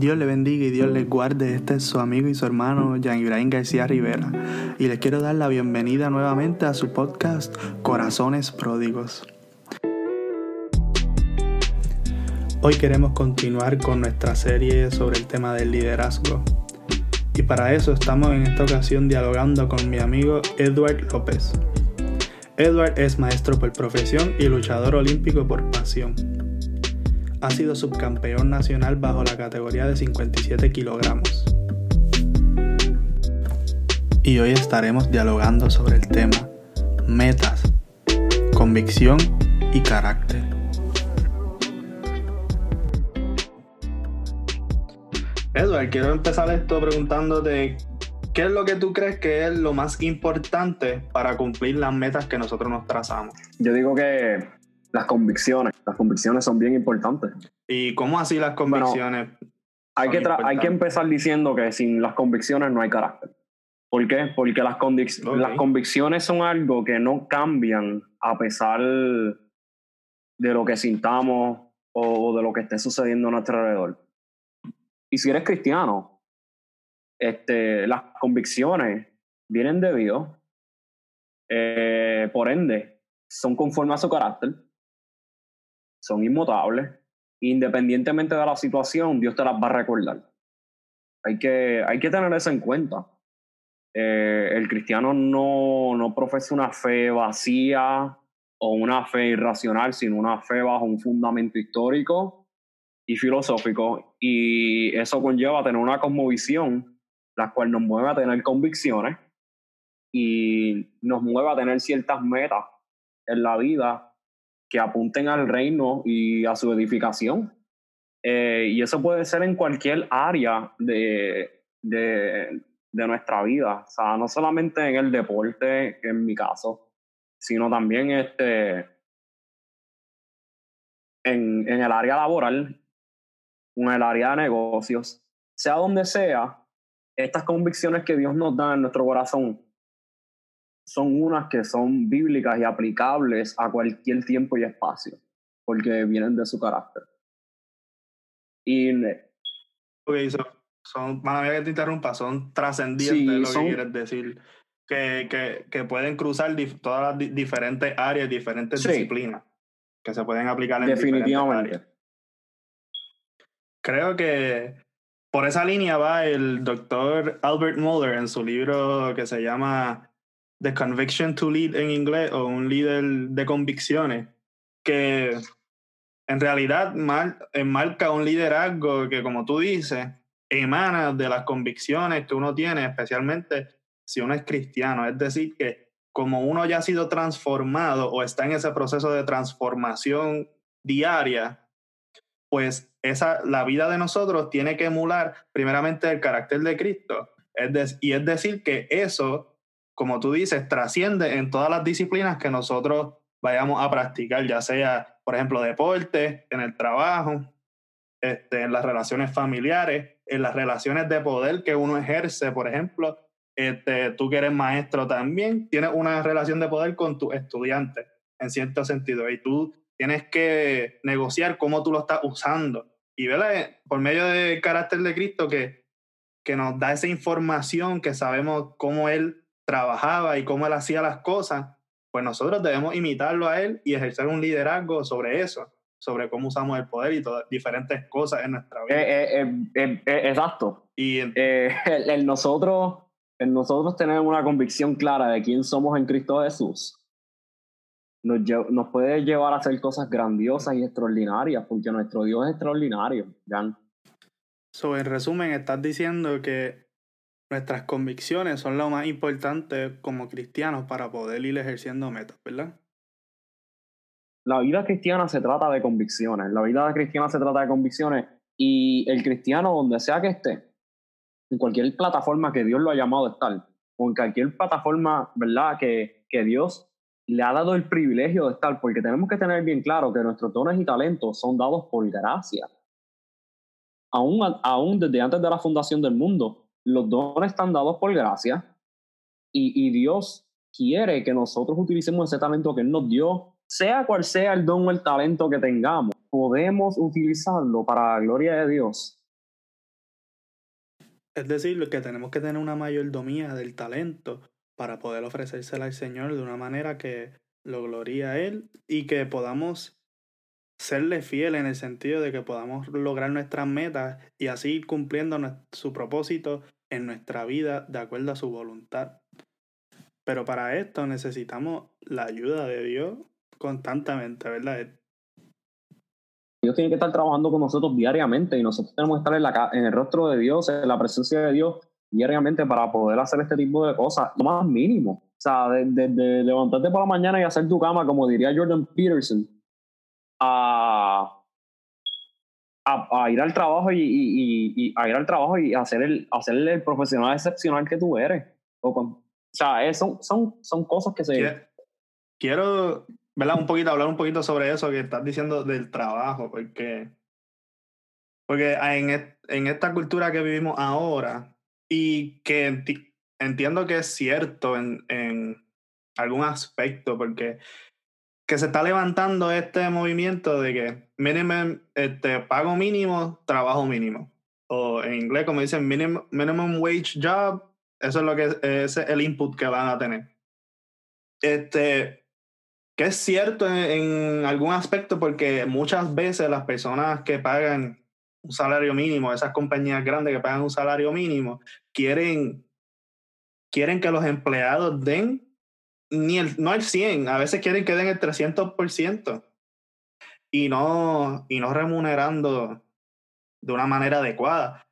Dios le bendiga y Dios les guarde. Este es su amigo y su hermano Jean Ibrahim García Rivera. Y les quiero dar la bienvenida nuevamente a su podcast Corazones Pródigos. Hoy queremos continuar con nuestra serie sobre el tema del liderazgo. Y para eso estamos en esta ocasión dialogando con mi amigo Edward López. Edward es maestro por profesión y luchador olímpico por pasión ha sido subcampeón nacional bajo la categoría de 57 kilogramos. Y hoy estaremos dialogando sobre el tema metas, convicción y carácter. Edward, quiero empezar esto preguntándote ¿qué es lo que tú crees que es lo más importante para cumplir las metas que nosotros nos trazamos? Yo digo que las convicciones. Las convicciones son bien importantes. ¿Y cómo así las convicciones? hay, que hay que empezar diciendo que sin las convicciones no hay carácter. ¿Por qué? Porque las, las convicciones son algo que no cambian a pesar de lo que sintamos o de lo que esté sucediendo a nuestro alrededor. Y si eres cristiano, este, las convicciones vienen de Dios, eh, por ende, son conforme a su carácter son inmutables. Independientemente de la situación, Dios te las va a recordar. Hay que, hay que tener eso en cuenta. Eh, el cristiano no, no profesa una fe vacía o una fe irracional, sino una fe bajo un fundamento histórico y filosófico. Y eso conlleva tener una cosmovisión, la cual nos mueve a tener convicciones y nos mueve a tener ciertas metas en la vida que apunten al reino y a su edificación. Eh, y eso puede ser en cualquier área de, de, nuestra vida, o sea, no solamente en el deporte, en mi caso, sino también este, en, en el área laboral, en el área de negocios, sea donde sea, estas convicciones que Dios nos da en nuestro corazón son unas que son bíblicas y aplicables a cualquier tiempo y espacio, porque vienen de su carácter. Y. Ok, son, son mala que te interrumpa, son trascendientes lo que quieres decir. Que, que, que pueden cruzar todas las diferentes áreas, diferentes disciplinas, que se pueden aplicar en Definitivamente. Áreas. Creo que por esa línea va el doctor Albert Muller en su libro que se llama The Conviction to Lead en inglés o un líder de convicciones que en realidad marca un liderazgo que, como tú dices, emana de las convicciones que uno tiene, especialmente si uno es cristiano. Es decir, que como uno ya ha sido transformado o está en ese proceso de transformación diaria, pues esa, la vida de nosotros tiene que emular primeramente el carácter de Cristo. Es y es decir, que eso como tú dices, trasciende en todas las disciplinas que nosotros vayamos a practicar, ya sea, por ejemplo, deporte, en el trabajo, este, en las relaciones familiares, en las relaciones de poder que uno ejerce, por ejemplo, este, tú que eres maestro también, tienes una relación de poder con tus estudiantes, en cierto sentido, y tú tienes que negociar cómo tú lo estás usando. Y ¿verdad? por medio del carácter de Cristo que, que nos da esa información, que sabemos cómo Él trabajaba y cómo él hacía las cosas, pues nosotros debemos imitarlo a él y ejercer un liderazgo sobre eso, sobre cómo usamos el poder y todas diferentes cosas en nuestra vida. Eh, eh, eh, exacto. Y el, nosotros, el nosotros tener una convicción clara de quién somos en Cristo Jesús nos, nos puede llevar a hacer cosas grandiosas y extraordinarias, porque nuestro Dios es extraordinario, Jan. So, en resumen, estás diciendo que nuestras convicciones son lo más importante como cristianos para poder ir ejerciendo metas, ¿verdad? La vida cristiana se trata de convicciones, la vida cristiana se trata de convicciones y el cristiano donde sea que esté, en cualquier plataforma que Dios lo ha llamado a estar, o en cualquier plataforma, ¿verdad? Que, que Dios le ha dado el privilegio de estar, porque tenemos que tener bien claro que nuestros dones y talentos son dados por gracia. Aún, aún desde antes de la fundación del mundo, los dones están dados por gracia y, Dios quiere que nosotros utilicemos ese talento que Él nos dio, sea cual sea el don o el talento que tengamos, podemos utilizarlo para la gloria de Dios. Es decir, que tenemos que tener una mayordomía del talento para poder ofrecérsela al Señor de una manera que lo gloría a Él y que podamos serle fiel en el sentido de que podamos lograr nuestras metas y así ir cumpliendo su propósito en nuestra vida de acuerdo a su voluntad. Pero para esto necesitamos la ayuda de Dios constantemente, ¿verdad? Dios tiene que estar trabajando con nosotros diariamente y nosotros tenemos que estar en, el rostro de Dios, en la presencia de Dios diariamente para poder hacer este tipo de cosas, lo más mínimo. O sea, de, levantarte por la mañana y hacer tu cama, como diría Jordan Peterson, a, a, ir al trabajo y, a ir al trabajo y hacer el, hacer el profesional excepcional que tú eres. O, o sea, son, son, son cosas que se... Quiero, ¿verdad? Un poquito, hablar un poquito sobre eso que estás diciendo del trabajo, porque, porque en, en esta cultura que vivimos ahora, y que entiendo que es cierto en, en algún aspecto, porque que se está levantando este movimiento de que minimum, este, pago mínimo, trabajo mínimo. O en inglés, como dicen, minimum, minimum wage job, eso es lo que es el input que van a tener. Este, que es cierto en, algún aspecto porque muchas veces las personas que pagan un salario mínimo, esas compañías grandes que pagan un salario mínimo, quieren, quieren que los empleados den ni el, no el 100, a veces quieren que den el 300% y no, y no remunerando de una manera adecuada.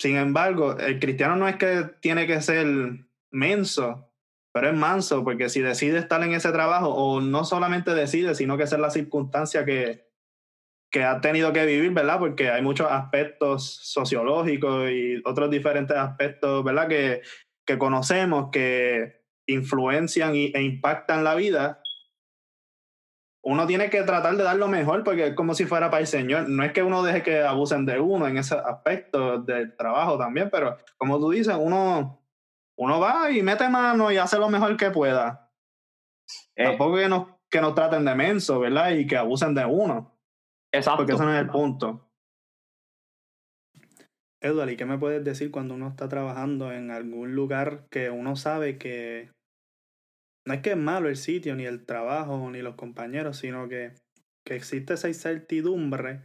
Sin embargo, el cristiano no es que tiene que ser menso, pero es manso, porque si decide estar en ese trabajo, o no solamente decide, sino que es la circunstancia que, que ha tenido que vivir, ¿verdad? Porque hay muchos aspectos sociológicos y otros diferentes aspectos, ¿verdad? Que, que conocemos, que influencian e impactan la vida. Uno tiene que tratar de dar lo mejor porque es como si fuera para el Señor. No es que uno deje que abusen de uno en ese aspecto del trabajo también, pero como tú dices, uno uno va y mete mano y hace lo mejor que pueda. Eh, Tampoco que nos, que nos traten de menso, ¿verdad? Y que abusen de uno. Exacto. Porque ese no es el punto. Edward, ¿y qué me puedes decir cuando uno está trabajando en algún lugar que uno sabe que no es que es malo el sitio, ni el trabajo, ni los compañeros, sino que, que existe esa incertidumbre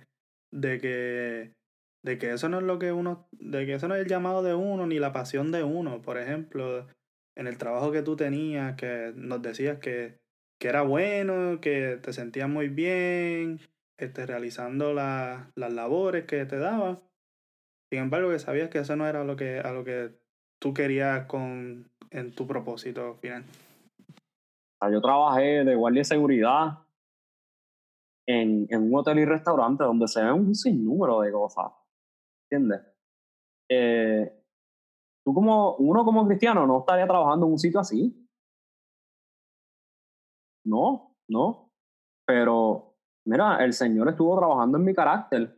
de que de que eso no es lo que uno, de que eso no es el llamado de uno ni la pasión de uno. Por ejemplo, en el trabajo que tú tenías, que nos decías que, que era bueno, que te sentías muy bien, este, realizando las labores que te daba. Sin embargo, que sabías que eso no era lo que, a lo que tú querías con, en tu propósito final. Yo trabajé de guardia de seguridad en, en un hotel y restaurante donde se ve un sinnúmero de cosas ¿entiendes? Eh, tú como, uno como cristiano no estaría trabajando en un sitio así. No, no. Pero, mira, el Señor estuvo trabajando en mi carácter.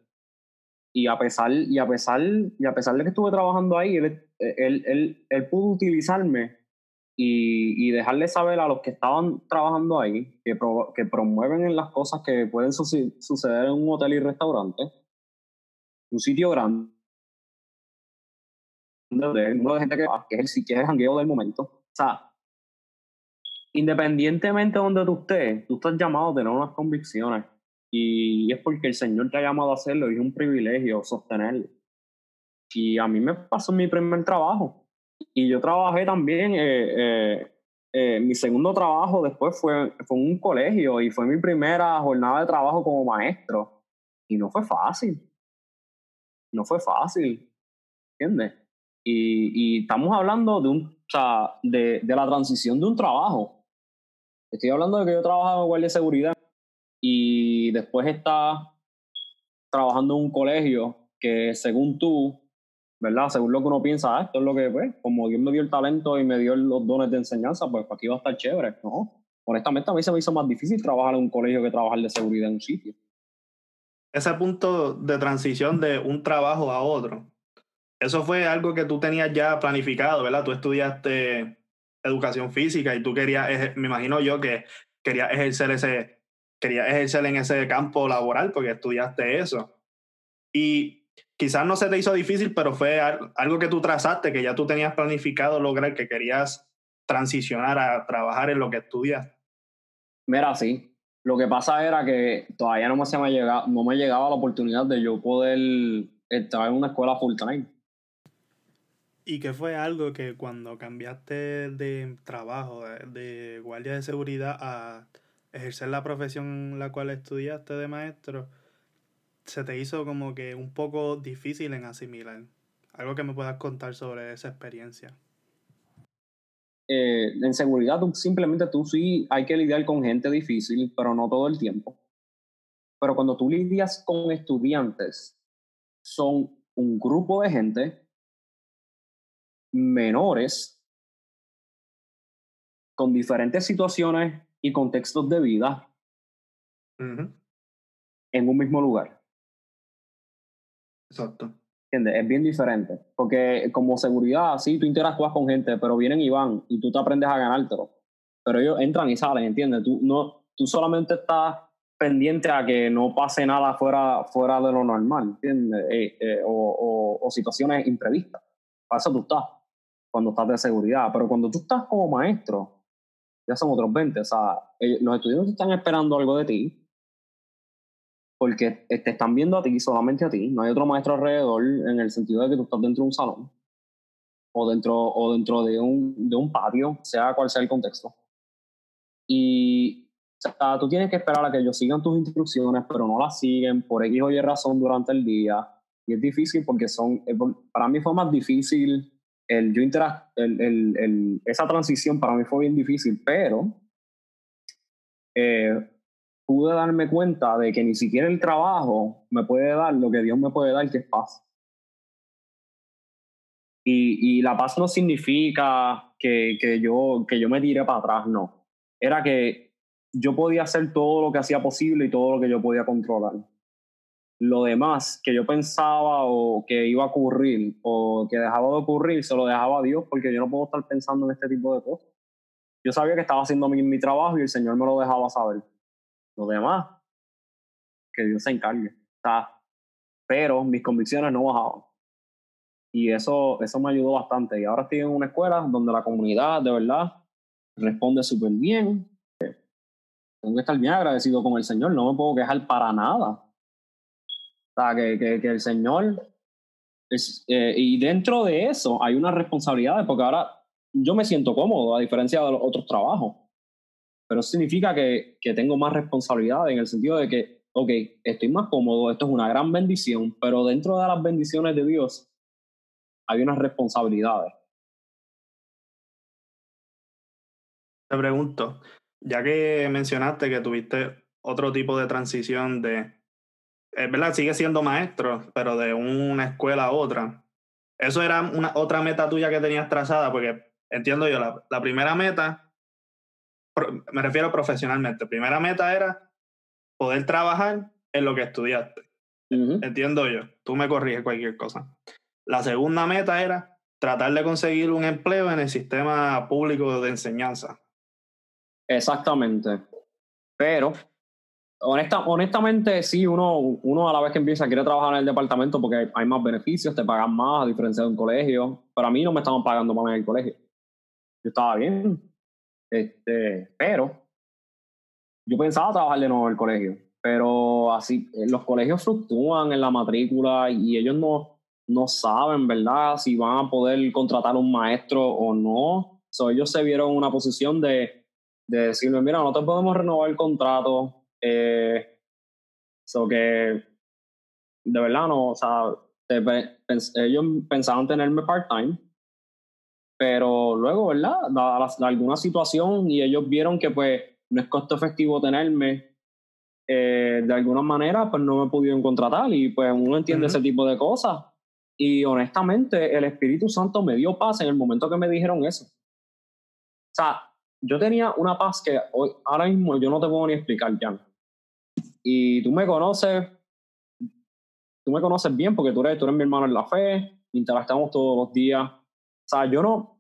Y a pesar, y a pesar, y a pesar de que estuve trabajando ahí, él, él, él, pudo utilizarme y, y, dejarle saber a los que estaban trabajando ahí, que, que promueven en las cosas que pueden suceder en un hotel y restaurante, un sitio grande, de, de gente que, que es el, que es el jangueo del momento. O sea, independientemente de donde tú estés, tú estás llamado a tener unas convicciones. Y es porque el Señor te ha llamado a hacerlo y es un privilegio sostenerlo. Y a mí me pasó mi primer trabajo. Y yo trabajé también, eh, eh, eh, mi segundo trabajo después fue, fue en un colegio y fue mi primera jornada de trabajo como maestro. Y no fue fácil no fue fácil, ¿entiendes? Y, y estamos hablando de, un, o sea, de, de, la transición de un trabajo. Estoy hablando de que yo trabajaba en guardia de seguridad y después está trabajando en un colegio que según tú, ¿verdad? Según lo que uno piensa, ah, esto es lo que, pues, como Dios me dio el talento y me dio los dones de enseñanza, pues aquí va a estar chévere. No, honestamente a mí se me hizo más difícil trabajar en un colegio que trabajar de seguridad en un sitio ese punto de transición de un trabajo a otro, eso fue algo que tú tenías ya planificado, ¿verdad? Tú estudiaste educación física y tú querías, me imagino yo que querías ejercer ese, querías ejercer en ese campo laboral porque estudiaste eso. Y quizás no se te hizo difícil, pero fue algo que tú trazaste, que ya tú tenías planificado lograr, que querías transicionar a trabajar en lo que estudias. Mira, sí. Lo que pasa era que todavía no me, se me, llegaba, no me llegaba la oportunidad de yo poder estar en una escuela full time. ¿Y qué fue algo que cuando cambiaste de trabajo, de, guardia de seguridad a ejercer la profesión la cual estudiaste de maestro, se te hizo como que un poco difícil en asimilar? Algo que me puedas contar sobre esa experiencia. Eh, en seguridad simplemente tú sí hay que lidiar con gente difícil, pero no todo el tiempo. Pero cuando tú lidias con estudiantes, son un grupo de gente menores con diferentes situaciones y contextos de vida en un mismo lugar. Exacto. Es bien diferente. Porque como seguridad, sí, tú interactúas con gente, pero vienen y van y tú te aprendes a ganártelo. Pero ellos entran y salen, ¿entiendes? Tú, no, tú solamente estás pendiente a que no pase nada fuera, fuera de lo normal, ¿entiendes? Eh, eh, o, o, situaciones imprevistas. Para eso tú estás, cuando estás de seguridad. Pero cuando tú estás como maestro, ya son otros 20. O sea, los estudiantes están esperando algo de ti porque te están viendo a ti, solamente a ti, no hay otro maestro alrededor en el sentido de que tú estás dentro de un salón o dentro, o dentro de, un, de un patio, sea cual sea el contexto. Y tú tienes que esperar a que ellos sigan tus instrucciones, pero no las siguen por X o Y razón durante el día. Y es difícil porque son, para mí fue más difícil el yo el, el, el, esa transición para mí fue bien difícil, pero eh, pude darme cuenta de que ni siquiera el trabajo me puede dar lo que Dios me puede dar, que es paz. Y, y la paz no significa que, que, yo, que yo me tire para atrás, no. Era que yo podía hacer todo lo que hacía posible y todo lo que yo podía controlar. Lo demás que yo pensaba o que iba a ocurrir o que dejaba de ocurrir, se lo dejaba a Dios porque yo no puedo estar pensando en este tipo de cosas. Yo sabía que estaba haciendo mi, mi trabajo y el Señor me lo dejaba saber lo demás, que Dios se encargue. pero mis convicciones no bajaban. Y eso, eso me ayudó bastante. Y ahora estoy en una escuela donde la comunidad de verdad responde súper bien. Tengo que estar bien agradecido con el Señor, no me puedo quejar para nada. O que, que, que el Señor... Es, eh, y dentro de eso hay unas responsabilidades, porque ahora yo me siento cómodo, a diferencia de los otros trabajos pero eso significa que, que tengo más responsabilidad en el sentido de que, ok, estoy más cómodo, esto es una gran bendición, pero dentro de las bendiciones de Dios hay unas responsabilidades. Te pregunto, ya que mencionaste que tuviste otro tipo de transición de, es verdad, sigue siendo maestro, pero de una escuela a otra. Eso era una otra meta tuya que tenías trazada, porque entiendo yo, la, la primera meta me refiero profesionalmente. Primera meta era poder trabajar en lo que estudiaste. Entiendo yo. Tú me corriges cualquier cosa. La segunda meta era tratar de conseguir un empleo en el sistema público de enseñanza. Exactamente. Pero, honesta, honestamente, sí, uno, uno a la vez que empieza quiere trabajar en el departamento porque hay más beneficios, te pagan más, a diferencia de un colegio. Pero a mí no me estaban pagando más en el colegio. Yo estaba bien, este, pero yo pensaba trabajar de nuevo en el colegio, pero así, eh, los colegios fluctúan en la matrícula y ellos no, no saben, ¿verdad?, si van a poder contratar un maestro o no. So, ellos se vieron en una posición de, de decirme, mira, no te podemos renovar el contrato. Eh, so que, de verdad, no, o sea, ellos pensaban tenerme part-time pero luego, ¿verdad? Dada alguna situación y ellos vieron que pues no es costo efectivo tenerme eh, de alguna manera, pues no me pudieron contratar y pues uno entiende ese tipo de cosas. Y honestamente, el Espíritu Santo me dio paz en el momento que me dijeron eso. O sea, yo tenía una paz que hoy, ahora mismo yo no te puedo ni explicar, ya. Y tú me conoces, tú me conoces bien porque tú eres, tú eres mi hermano en la fe, interactuamos todos los días. O sea, yo no,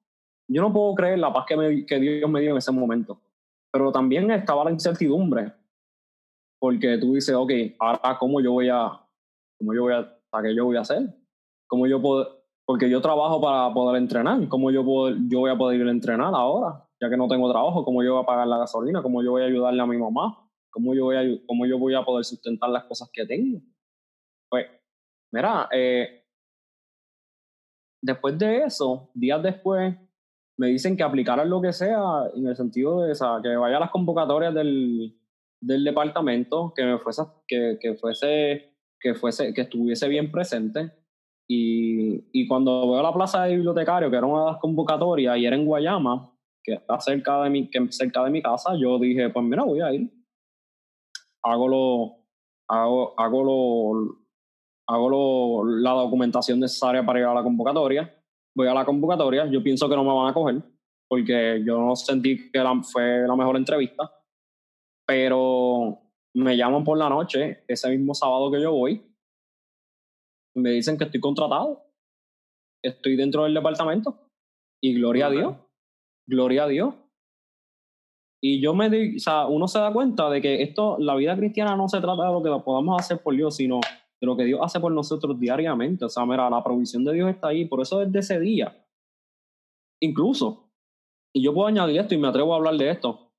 yo no puedo creer la paz que, Dios me dio en ese momento. Pero también estaba la incertidumbre. Porque tú dices, ok, ahora cómo yo voy a, cómo yo voy a ¿Para qué yo voy a hacer? ¿Cómo yo puedo, porque yo trabajo para poder entrenar. ¿Cómo yo, puedo, yo voy a poder ir a entrenar ahora? Ya que no tengo trabajo, ¿cómo yo voy a pagar la gasolina? ¿Cómo yo voy a ayudarle a mi mamá? ¿Cómo yo voy a, cómo yo voy a poder sustentar las cosas que tengo? Pues, mira, eh, después de eso, días después, me dicen que aplicaran lo que sea en el sentido de que vaya a las convocatorias del, del departamento, que me fuese, que, que fuese, que fuese, que estuviese bien presente y, y, cuando veo la plaza de bibliotecario, que era una de las convocatorias, y era en Guayama, que está cerca de mi, que cerca de mi casa, yo dije, pues mira, voy a ir. Hago lo, hago, hago lo, hago lo, la documentación necesaria para ir a la convocatoria. Voy a la convocatoria, yo pienso que no me van a coger, porque yo no sentí que fue la mejor entrevista. Pero me llaman por la noche, ese mismo sábado que yo voy, me dicen que estoy contratado, estoy dentro del departamento y gloria a Dios, gloria a Dios. Y yo me di, o sea, uno se da cuenta de que esto, la vida cristiana no se trata de lo que podamos hacer por Dios, sino de lo que Dios hace por nosotros diariamente. O sea, mira, la provisión de Dios está ahí, por eso desde ese día. Incluso, y yo puedo añadir esto y me atrevo a hablar de esto,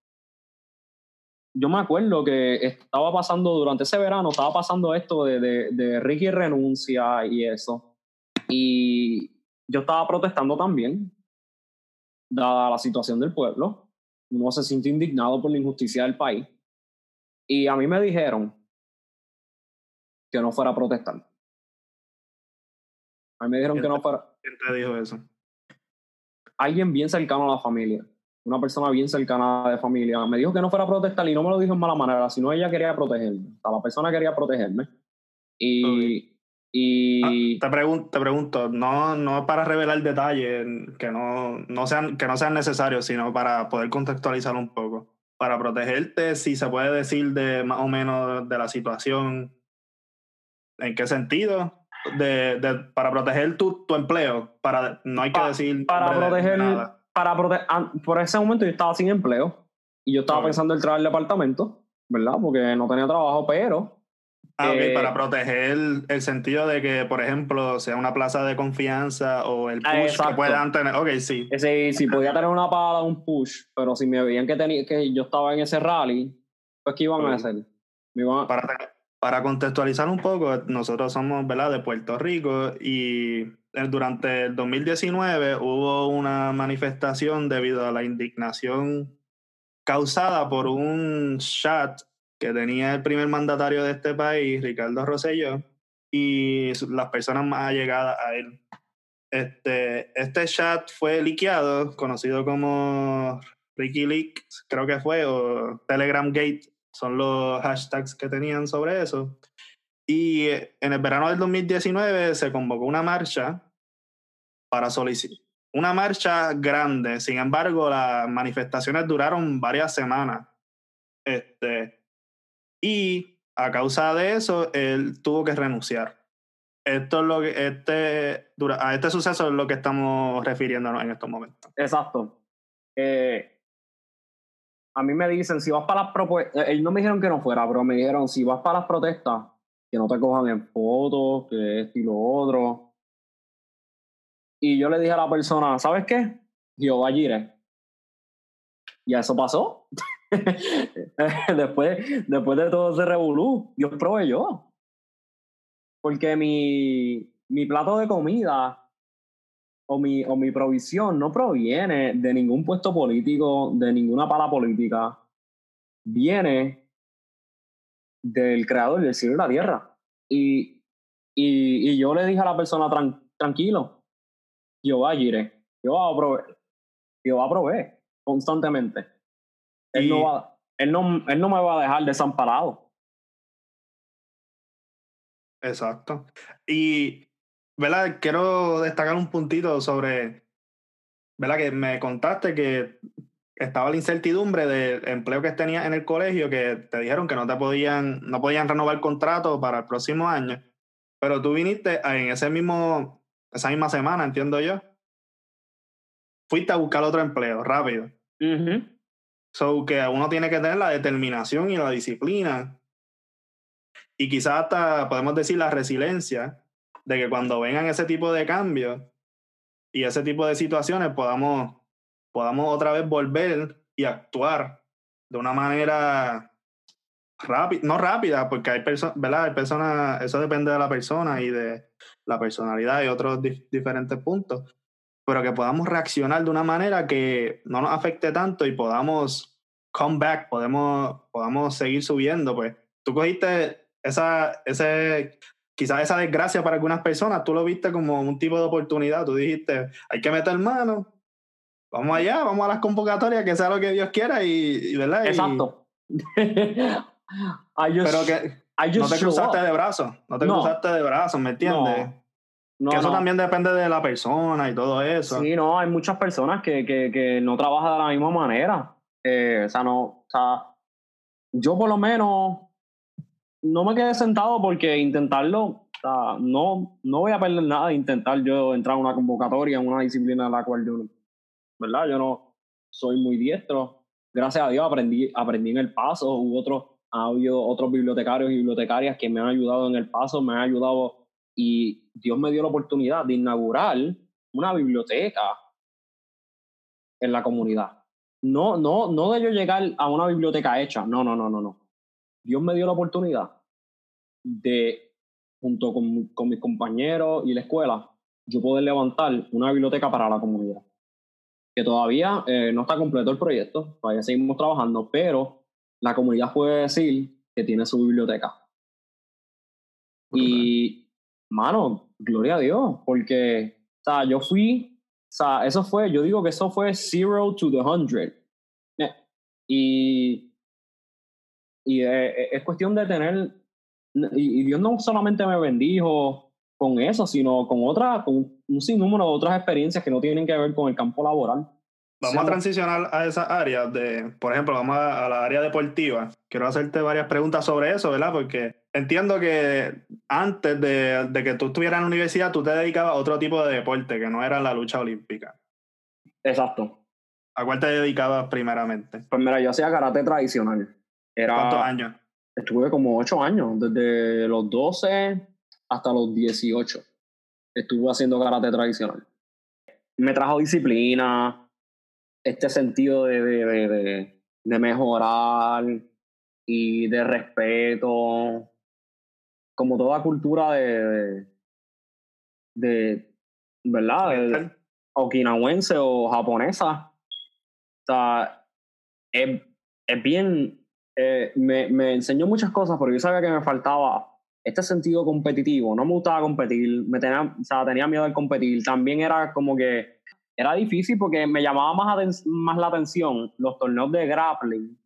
yo me acuerdo que estaba pasando durante ese verano, estaba pasando esto de, de, de, Ricky renuncia y eso. Y yo estaba protestando también, dada la situación del pueblo. Uno se siente indignado por la injusticia del país. Y a mí me dijeron que no fuera a protestar. A mí me dijeron que no fuera. ¿Quién te dijo eso? Alguien bien cercano a la familia una persona bien cercana de familia, me dijo que no fuera a protestar y no me lo dijo en mala manera, sino ella quería protegerme. O sea, la persona quería protegerme. Y. y... Ah, te, pregunto, te pregunto, no, no para revelar detalles que no, no sean, que no sean necesarios, sino para poder contextualizar un poco. Para protegerte, si se puede decir de más o menos de la situación, ¿en qué sentido? De, de, para proteger tu, tu empleo, para no hay que decir para proteger nada para por ese momento yo estaba sin empleo y yo estaba pensando en entrar al departamento, ¿verdad? Porque no tenía trabajo, pero... Ah, ok, para eh, proteger el sentido de que, por ejemplo, sea una plaza de confianza o el push que puedan tener. Ok, sí. Sí, sí, podía tener una pala, un push, pero si me veían que, tenía, que yo estaba en ese rally, pues ¿qué iban a hacer? Para, para contextualizar un poco, nosotros somos, ¿verdad?, de Puerto Rico y durante el 2019 hubo una manifestación debido a la indignación causada por un chat que tenía el primer mandatario de este país, Ricardo Rosselló, y las personas más allegadas a él. Este, este chat fue liqueado, conocido como Ricky creo que fue, o Telegram Gate, son los hashtags que tenían sobre eso. Y en el verano del 2019 se convocó una marcha para solicitar. Una marcha grande, sin embargo, las manifestaciones duraron varias semanas. Este, y a causa de eso, él tuvo que renunciar. Esto es lo que, este, a este suceso es lo que estamos refiriéndonos en estos momentos. Exacto. Eh, a mí me dicen, si vas para las propuestas, ellos no me dijeron que no fuera, pero me dijeron, si vas para las protestas, que no te cojan en fotos, que esto y lo otro. Y yo le dije a la persona, ¿sabes qué? Jehová Jireh. Y eso pasó. después, después de todo ese revolú, Dios proveyó. Porque mi, mi plato de comida o mi, o mi provisión no proviene de ningún puesto político, de ninguna pala política. Viene del creador del cielo y la tierra. Y, y, y yo le dije a la persona, tranquilo, yo va a ir, yo va a proveer, yo va a proveer constantemente. Él, no va, él, no, él no me va a dejar desamparado. Exacto. Y, ¿verdad? Quiero destacar un puntito sobre, ¿verdad? Que me contaste que estaba la incertidumbre del empleo que tenías en el colegio, que te dijeron que no te podían, no podían renovar el contrato para el próximo año, pero tú viniste en ese mismo, esa misma semana, entiendo yo, fuiste a buscar otro empleo rápido. So que uno tiene que tener la determinación y la disciplina y quizás hasta podemos decir la resiliencia de que cuando vengan ese tipo de cambios y ese tipo de situaciones podamos, podamos otra vez volver y actuar de una manera rápida, no rápida, porque hay personas, ¿verdad? Hay personas, eso depende de la persona y de la personalidad y otros diferentes puntos, pero que podamos reaccionar de una manera que no nos afecte tanto y podamos come back, podemos, podamos seguir subiendo, pues tú cogiste esa, ese, quizás esa desgracia para algunas personas, tú lo viste como un tipo de oportunidad, tú dijiste, hay que meter mano, vamos allá, vamos a las convocatorias, que sea lo que Dios quiera y, ¿verdad? Exacto. pero que no te cruzaste de brazos, no te cruzaste de brazos, ¿me entiendes? No. que eso también depende de la persona y todo eso. Sí, no, hay muchas personas que, que, que no trabajan de la misma manera. Eh, o sea, no, o sea, yo por lo menos no me quedé sentado porque intentarlo, no, no voy a perder nada de intentar yo entrar a una convocatoria en una disciplina en la cual yo, ¿verdad? Yo no soy muy diestro. Gracias a Dios aprendí, aprendí en el paso, hubo otros ha otros bibliotecarios y bibliotecarias que me han ayudado en el paso, me han ayudado y Dios me dio la oportunidad de inaugurar una biblioteca en la comunidad. No, no, no de yo llegar a una biblioteca hecha, no, no, no, no, no. Dios me dio la oportunidad de, junto con, con mis compañeros y la escuela, yo poder levantar una biblioteca para la comunidad. Que todavía eh, no está completo el proyecto, todavía seguimos trabajando, pero la comunidad puede decir que tiene su biblioteca. Y, mano, gloria a Dios, porque, o sea, yo fui, o sea, eso fue, yo digo que eso fue zero to the hundred. Eh, y, y eh, eh, es cuestión de tener, y, Dios no solamente me bendijo con eso, sino con otra, con un sinnúmero de otras experiencias que no tienen que ver con el campo laboral. Vamos a transicionar a esa área de, por ejemplo, vamos a, la área deportiva. Quiero hacerte varias preguntas sobre eso, ¿verdad? Porque entiendo que antes de, de, que tú estuvieras en la universidad, tú te dedicabas a otro tipo de deporte, que no era la lucha olímpica. Exacto. ¿A cuál te dedicabas primeramente? Pues mira, yo hacía karate tradicional. Era, ¿Cuántos años? Estuve como ocho años, desde los 12 hasta los 18. Estuve haciendo karate tradicional. Me trajo disciplina, este sentido de, de, de, mejorar y de respeto, como toda cultura de, de, ¿verdad? okinawense o japonesa. O sea, es, es bien, eh, me, me enseñó muchas cosas, pero yo sabía que me faltaba este sentido competitivo. No me gustaba competir, me tenía, o sea, tenía miedo de competir. También era como que era difícil porque me llamaba más, más la atención los torneos de grappling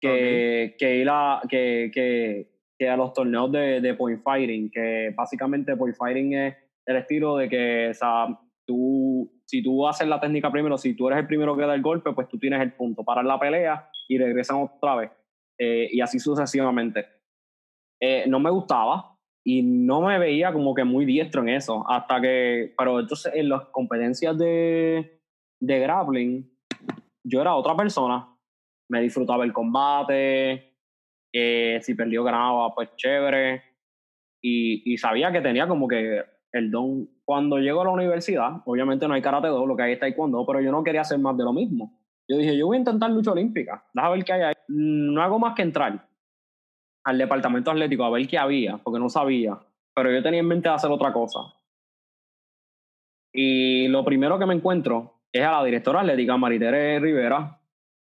que, que ir a, que, que, que, a los torneos de, de, point fighting, que básicamente point fighting es el estilo de que, o sea, tú, si tú haces la técnica primero, si tú eres el primero que da el golpe, pues tú tienes el punto, para la pelea y regresan otra vez. Eh, y así sucesivamente. Eh, no me gustaba, y no me veía como que muy diestro en eso, hasta que, pero entonces en las competencias de, de grappling, yo era otra persona, me disfrutaba el combate, eh, si perdió ganaba, pues chévere, y, y, sabía que tenía como que el don. Cuando llego a la universidad, obviamente no hay karate do, lo que hay es taekwondo, pero yo no quería hacer más de lo mismo. Yo dije, yo voy a intentar lucha olímpica, déjame ver qué hay ahí. No hago más que entrar al departamento atlético a ver qué había, porque no sabía, pero yo tenía en mente hacer otra cosa. Y lo primero que me encuentro es a la directora atlética Maritere Rivera,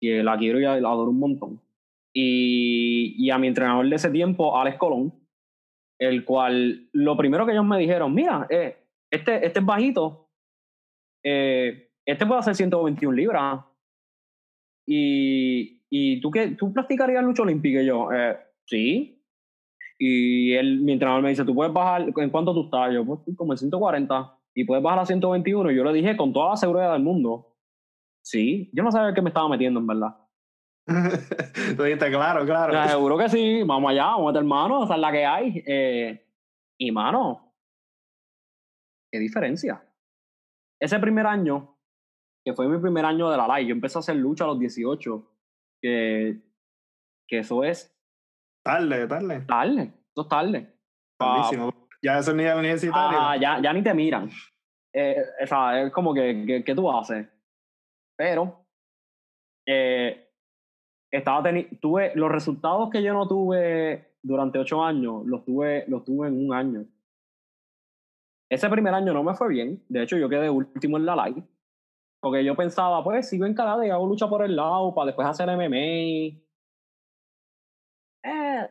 que la quiero y la adoro un montón. Y, y a mi entrenador de ese tiempo, Alex Colón, el cual lo primero que ellos me dijeron, mira, eh, este, este es bajito, eh, este puede hacer 121 libras. Y, y tú, qué, tú practicarías lucha olímpica y yo, eh, sí. Y él, mi entrenador me dice, ¿tú puedes bajar? ¿En cuánto tú estás? Yo, pues como en 140. ¿Y puedes bajar a 121? Y yo le dije con toda la seguridad del mundo, sí. Yo no sabía qué me estaba metiendo, en verdad. Tú dijiste, claro, claro. seguro que sí. Vamos allá, vamos a meter mano, esa es la que hay. Eh, y mano, qué diferencia. Ese primer año, que fue mi primer año de la live, yo empecé a hacer lucha a los 18, que, que eso es Tarde, tarde. Tarde, eso es tarde. Ya es un nivel universitario. Ah, ya, ya ni te miran. Eh, o sea, es como que, que, tú haces. Pero eh, estaba tuve los resultados que yo no tuve durante ocho años, los tuve, los tuve en un año. Ese primer año no me fue bien. De hecho, yo quedé último en la live. Porque yo pensaba, pues sigo en karate y hago lucha por el lado para después hacer MMA. Eh,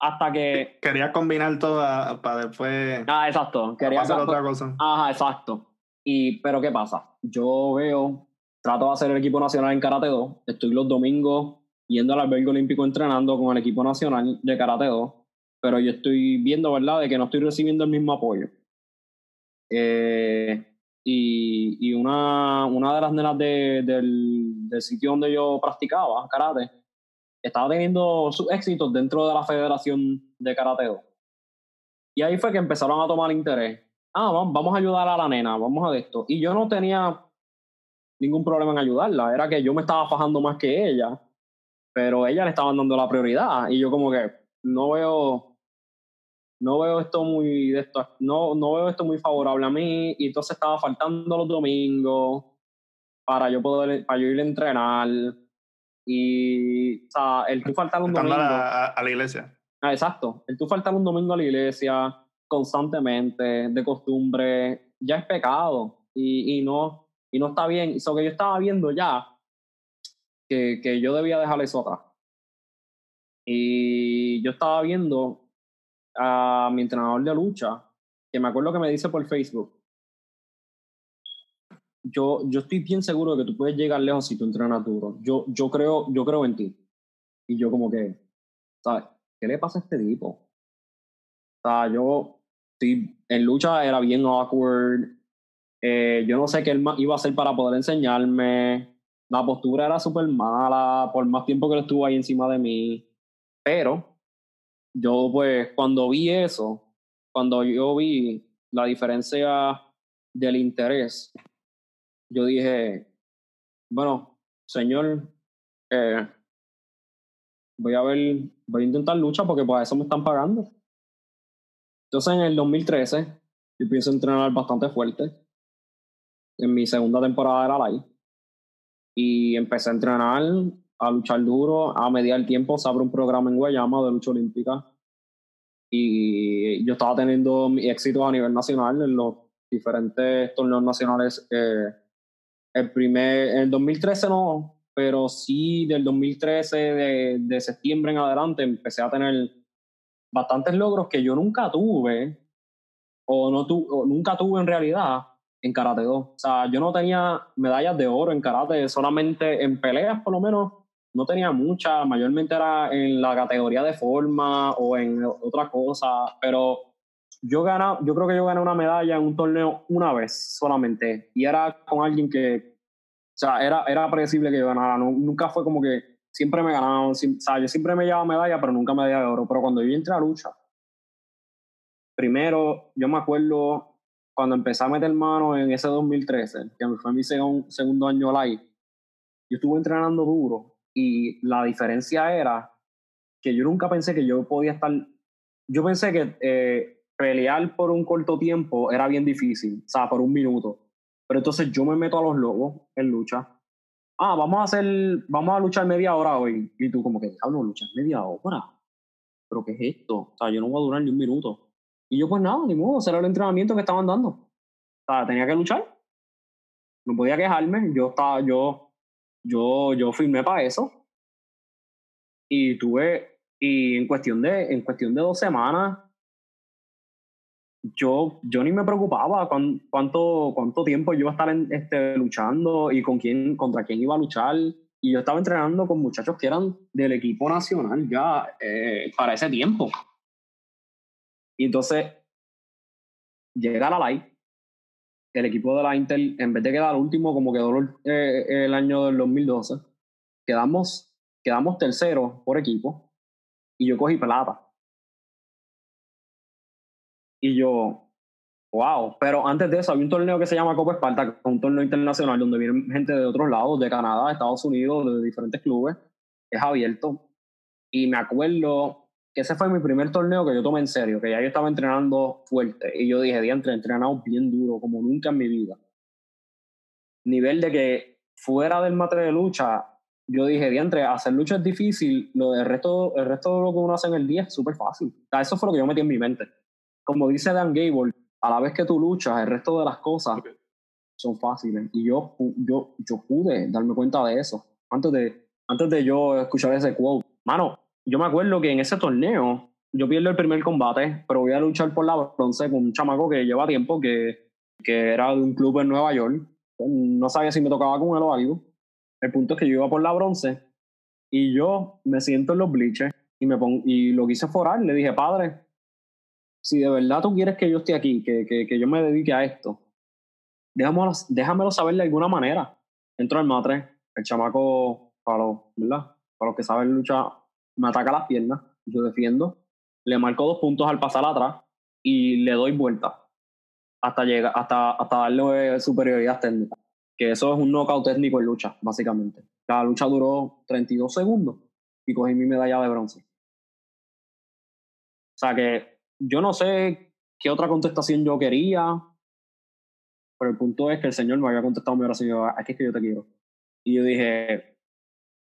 hasta que... Quería combinar todo para después... Ah, exacto. Quería hacer otra cosa. Ajá, exacto. Y, pero ¿qué pasa? Yo veo, trato de hacer el equipo nacional en Karate 2. Estoy los domingos yendo al albergue olímpico entrenando con el equipo nacional de Karate 2. Pero yo estoy viendo, ¿verdad?, de que no estoy recibiendo el mismo apoyo. Eh, y, y una, una de las nenas de, del, del sitio donde yo practicaba karate estaba teniendo sus éxitos dentro de la Federación de Karateo. Y ahí fue que empezaron a tomar interés. Ah, vamos a ayudar a la nena, vamos a esto. Y yo no tenía ningún problema en ayudarla. Era que yo me estaba fajando más que ella, pero ella le estaban dando la prioridad. Y yo como que no veo, no veo esto muy de esto, no, no veo esto muy favorable a mí. Y entonces estaba faltando los domingos para yo poder, para yo ir a entrenar. Y, o sea, el tú faltar un domingo. A, la iglesia. Ah, exacto. El tú faltar un domingo a la iglesia constantemente, de costumbre, ya es pecado. Y, y no, y no está bien. Eso que yo estaba viendo ya, que, que yo debía dejar eso atrás. Y yo estaba viendo a mi entrenador de lucha, que me acuerdo que me dice por Facebook, yo, yo estoy bien seguro de que tú puedes llegar lejos si tú entrenas duro. Yo, yo, creo, yo creo en ti. Y yo como que, ¿sabes? ¿Qué le pasa a este tipo? O sea, yo estoy, en lucha era bien awkward. Eh, yo no sé qué él iba a hacer para poder enseñarme. La postura era súper mala por más tiempo que él estuvo ahí encima de mí. Pero yo pues cuando vi eso, cuando yo vi la diferencia del interés yo dije, bueno, señor, eh, voy a ver, voy a intentar lucha porque por eso me están pagando. Entonces en el 2013 yo a entrenar bastante fuerte en mi segunda temporada de la live y empecé a entrenar, a luchar duro, a mediar tiempo, se abre un programa en Guayama de lucha olímpica. Y yo estaba teniendo mi éxito a nivel nacional en los diferentes torneos nacionales eh, el primer, en el 2013 no, pero sí del 2013, de, de septiembre en adelante, empecé a tener bastantes logros que yo nunca tuve, o, no tu, nunca tuve en realidad en Karate 2. O sea, yo no tenía medallas de oro en Karate, solamente en peleas por lo menos no tenía muchas, mayormente era en la categoría de forma o en otra cosa, pero yo gané, yo creo que yo gané una medalla en un torneo una vez solamente y era con alguien que, o sea, era, era predecible que yo ganara, nunca fue como que siempre me ganaban, o sea, yo siempre me llevaba medalla, pero nunca medalla de oro, pero cuando yo entré a lucha, primero, yo me acuerdo cuando empecé a meter mano en ese 2013, que fue mi segundo año live, yo estuve entrenando duro y la diferencia era que yo nunca pensé que yo podía estar, yo pensé que... Eh, pelear por un corto tiempo era bien difícil, o sea, por un minuto. Pero entonces yo me meto a los lobos en lucha. Ah, vamos a hacer, vamos a luchar media hora hoy. Y tú como que, no luchar media hora. ¿Pero qué es esto? O sea, yo no voy a durar ni un minuto. Y yo pues nada, ni modo, será el entrenamiento que estaban dando. O sea, tenía que luchar. No podía quejarme. Yo estaba, yo, yo, yo firmé para eso. Y tuve, y en cuestión de, en cuestión de dos semanas, yo, yo ni me preocupaba cuánto, cuánto tiempo yo iba a estar este, luchando y con quién, contra quién iba a luchar. Y yo estaba entrenando con muchachos que eran del equipo nacional ya eh, para ese tiempo. Y entonces llega la live, el equipo de la Intel, en vez de quedar último como quedó eh, el año del 2012, quedamos, quedamos tercero por equipo y yo cogí plata. Y yo, wow. Pero antes de eso había un torneo que se llama Copa Esparta, un torneo internacional donde vienen gente de otros lados, de Canadá, de Estados Unidos, de diferentes clubes. Es abierto. Y me acuerdo que ese fue mi primer torneo que yo tomé en serio, que ya yo estaba entrenando fuerte. Y yo dije, diantre, he entrenado bien duro, como nunca en mi vida. Nivel de que fuera del matre de lucha, yo dije, diantre, hacer lucha es difícil, lo del resto, el resto de lo que uno hace en el día es súper fácil. O sea, eso fue lo que yo metí en mi mente. Como dice Dan Gable, a la vez que tú luchas, el resto de las cosas son fáciles. Y yo, yo, yo pude darme cuenta de eso antes de, antes de yo escuchar ese quote. Mano, yo me acuerdo que en ese torneo yo pierdo el primer combate, pero voy a luchar por la bronce con un chamaco que lleva tiempo, que, que era de un club en Nueva York. No sabía si me tocaba con él o algo. El punto es que yo iba por la bronce y yo me siento en los bleachers y, me pongo, y lo quise forar. Le dije, padre, si de verdad tú quieres que yo esté aquí, que, que, que yo me dedique a esto, déjamelo, déjamelo saber de alguna manera. Entro al matre, el chamaco. Para los que saben luchar, me ataca las piernas, yo defiendo, le marco dos puntos al pasar atrás y le doy vuelta hasta, llegar, hasta, hasta darle superioridad técnica. Que eso es un knockout técnico en lucha, básicamente. La lucha duró 32 segundos y cogí mi medalla de bronce. O sea que yo no sé qué otra contestación yo quería, pero el punto es que el Señor me había contestado mi oración, aquí es que yo te quiero. Y yo dije,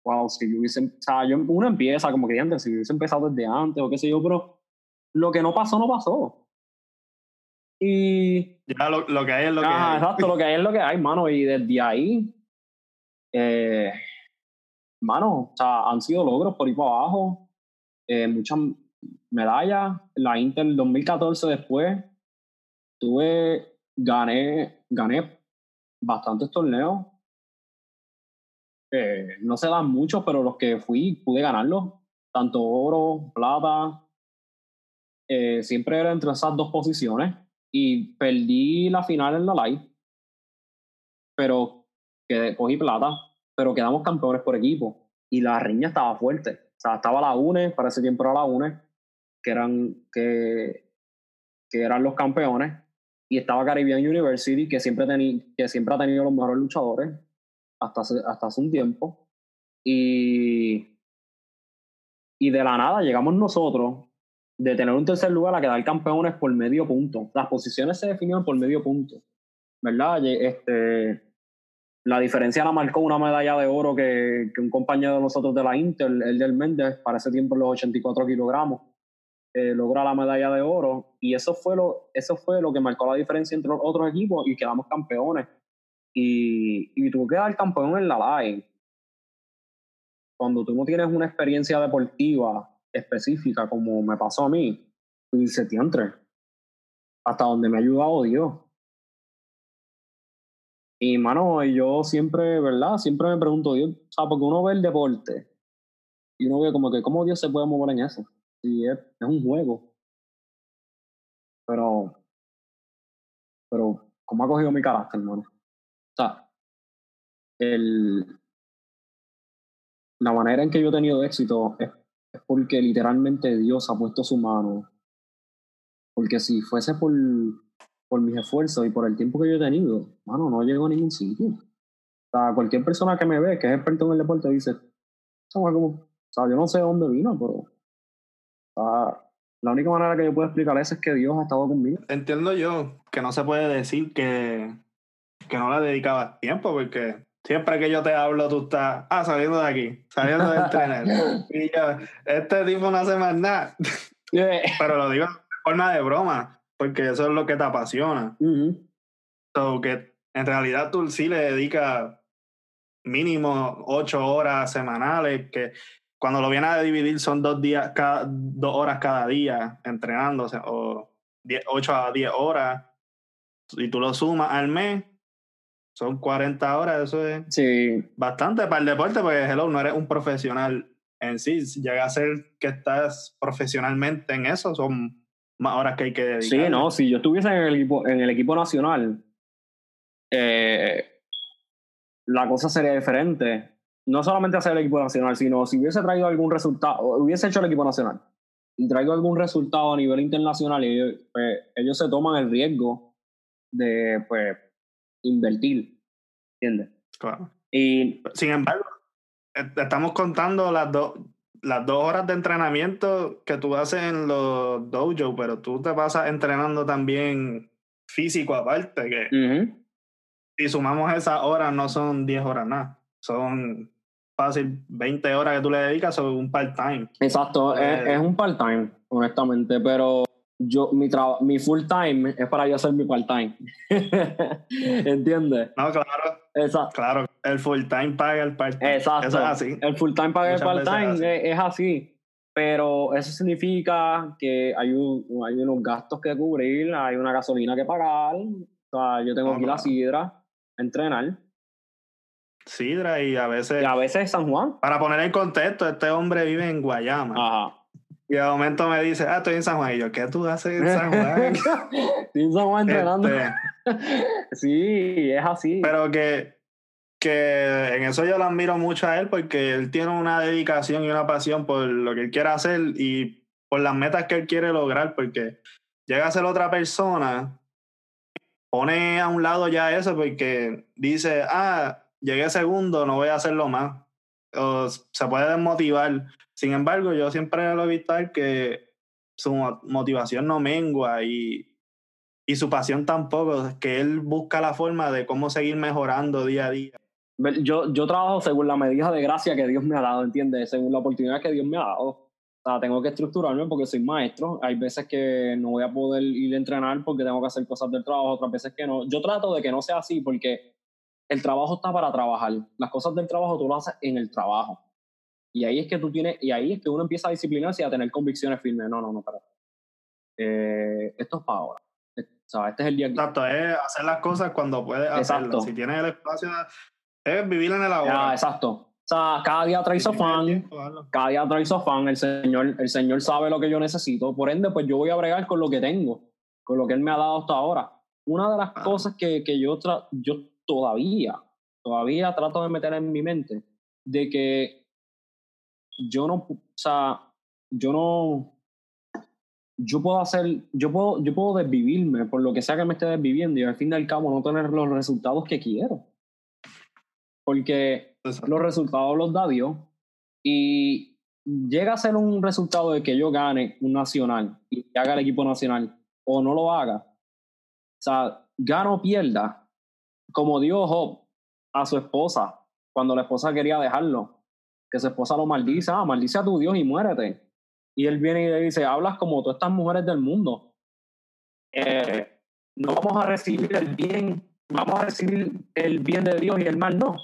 wow, si yo hubiese, o sea, yo, uno empieza como que antes, si hubiese empezado desde antes o qué sé yo, pero lo que no pasó, no pasó. Y... Ya lo, lo que hay es lo que hay. Exacto, lo que hay es lo que hay, mano, y desde ahí, eh, mano, o sea, han sido logros por ir para abajo, eh, muchas medallas, la Inter 2014 después, tuve, gané, gané bastantes torneos, eh, no se dan muchos, pero los que fui pude ganarlos. Tanto oro, plata. Eh, siempre era entre esas dos posiciones. Y perdí la final en la live. Pero quedé, cogí plata. Pero quedamos campeones por equipo. Y la riña estaba fuerte. O sea, estaba la UNE, para ese tiempo era la UNE, que eran, que, que eran los campeones. Y estaba Caribbean University, que siempre, que siempre ha tenido los mejores luchadores hasta hace, hasta hace un tiempo. Y, y de la nada llegamos nosotros de tener un tercer lugar a quedar campeones por medio punto. Las posiciones se definieron por medio punto. ¿Verdad? Este, la diferencia la marcó una medalla de oro que, que un compañero de nosotros de la Inter, el del Méndez, para ese tiempo los 84 kilogramos, eh, logra la medalla de oro. Y eso fue, lo, eso fue lo que marcó la diferencia entre los otros equipos y quedamos campeones y, y tú quedas campeón en la live. Cuando tú no tienes una experiencia deportiva específica, como me pasó a mí, tú dices, entre hasta donde me ha ayudado Dios. Y mano, yo siempre, ¿verdad? Siempre me pregunto, Dios, o sea, porque uno ve el deporte y uno ve como que cómo Dios se puede mover en eso. Si es, es un juego. Pero, pero, ¿cómo ha cogido mi carácter, hermano? O sea, el, la manera en que yo he tenido éxito es, porque literalmente Dios ha puesto su mano. Porque si fuese por, por mis esfuerzos y por el tiempo que yo he tenido, mano, no llego a ningún sitio. O sea, cualquier persona que me ve, que es experto en el deporte, dice, como, o sea, yo no sé dónde vino, pero o sea, la única manera que yo puedo explicar eso es que Dios ha estado conmigo. Entiendo yo que no se puede decir que que no le dedicabas tiempo, porque siempre que yo te hablo, tú estás, ah, saliendo de aquí, saliendo del tren. y yo, este tipo no hace más nada. Pero lo digo de forma de broma, porque eso es lo que te apasiona. Uh que en realidad tú sí le dedicas mínimo ocho horas semanales, que cuando lo vienes a dividir son dos días, cada, dos horas cada día entrenándose, o ocho a diez horas, y tú lo sumas al mes, son 40 horas, eso es sí. bastante para el deporte, porque hello, no eres un profesional en sí. llega a ser que estás profesionalmente en eso, son más horas que hay que dedicar. Sí, no, si yo estuviese en el equipo, en el equipo nacional, eh, la cosa sería diferente. No solamente hacer el equipo nacional, sino si hubiese traído algún resultado, hubiese hecho el equipo nacional y traigo algún resultado a nivel internacional, y ellos, pues, ellos se toman el riesgo de, pues, invertir, ¿entiendes? Claro. Y, Sin embargo, estamos contando las dos, las dos horas de entrenamiento que tú haces en los dojo, pero tú te pasas entrenando también físico aparte, que si sumamos esas horas no son 10 horas nada, son fácil 20 horas que tú le dedicas sobre un part-time. Exacto, es, Eh, es un part-time, honestamente, pero yo mi mi full time es para yo hacer mi part-time. ¿Entiendes? No, claro, Exacto. claro, el full-time paga el part-time. Exacto. Eso es así. El full time paga el part time es es, es así. Pero eso significa que hay, un, hay unos gastos que cubrir, hay una gasolina que pagar. O sea, yo tengo No, que ir a claro. Sidra a entrenar. Sidra y a veces, Y a veces San Juan. para poner en contexto, este hombre vive en Guayama. Ajá. Y de momento me dice, ah, estoy en San Juan. Y yo, ¿qué tú haces en San Juan? Sí, San Juan entrenando. Este, Sí, es así. pero que, que en eso yo lo admiro mucho a él porque él tiene una dedicación y una pasión por lo que él quiere hacer y por las metas que él quiere lograr porque llega a ser otra persona, pone a un lado ya eso porque dice, ah, llegué segundo, no voy a hacerlo más. O se puede desmotivar. Sin embargo, yo siempre lo he visto que su mo- motivación no mengua y, y su pasión tampoco, que él busca la forma de cómo seguir mejorando día a día. Yo, yo trabajo según la medida de gracia que Dios me ha dado, ¿entiendes? Según la oportunidad que Dios me ha dado. O sea, tengo que estructurarme porque soy maestro. Hay veces que no voy a poder ir a entrenar porque tengo que hacer cosas del trabajo, otras veces que no. Yo trato de que no sea así porque el trabajo está para trabajar. Las cosas del trabajo tú lo haces en el trabajo. Y ahí es que tú tienes, y ahí es que uno empieza a disciplinarse y a tener convicciones firmes. No, no, no, espérate. Eh, esto es para ahora. O sea, este es el día que... Exacto, es hacer las cosas cuando puedes Exacto. hacerlas. Si tienes el espacio, es vivir en el ahora. Ah, exacto. O sea, cada día trae afán. tiempo, cada día trae su afán, el señor, el señor sabe lo que yo necesito, por ende, pues yo voy a bregar con lo que tengo, con lo que él me ha dado hasta ahora. Una de las Ah. cosas que, que yo, tra- yo todavía, todavía trato de meter en mi mente, de que yo no, o sea, yo no, yo puedo hacer, yo puedo, yo puedo desvivirme por lo que sea que me esté desviviendo y al fin y al cabo no tener los resultados que quiero. Porque Exacto. los resultados los da Dios y llega a ser un resultado de que yo gane un nacional y haga el equipo nacional o no lo haga. O sea, gana o pierda, como dio Job a su esposa cuando la esposa quería dejarlo, que su esposa lo maldice, ah, maldice a tu Dios y muérete. Y él viene y le dice, hablas como todas estas mujeres del mundo. Eh, no vamos a recibir el bien, vamos a recibir el bien de Dios y el mal no.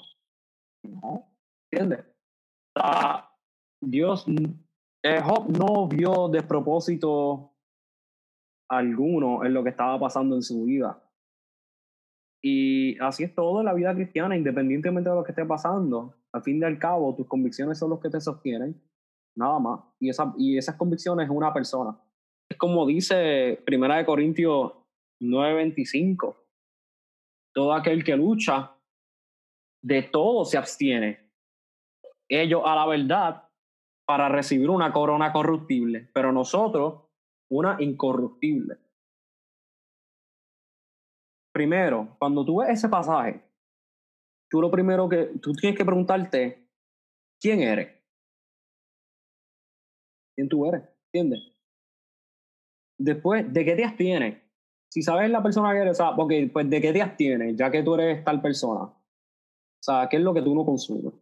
No, ¿entiendes? Sea, Dios, eh, Job no vio despropósito alguno en lo que estaba pasando en su vida. Y así es todo en la vida cristiana, independientemente de lo que esté pasando. Al fin y al cabo, tus convicciones son los que te sostienen, nada más. Y, esa, y esas convicciones es una persona. Es como dice Primera de Corintios 9:25. Todo aquel que lucha, de todo se abstiene. Ellos a la verdad para recibir una corona corruptible, pero nosotros una incorruptible. Primero, cuando tú ves ese pasaje, tú lo primero que tú tienes que preguntarte, ¿quién eres? ¿Quién tú eres? ¿Entiendes? Después, ¿de qué te abstienes? Si sabes la persona que eres, o sea, pues ¿de qué te abstienes? Ya que tú eres tal persona. O sea, ¿qué es lo que tú no consumes?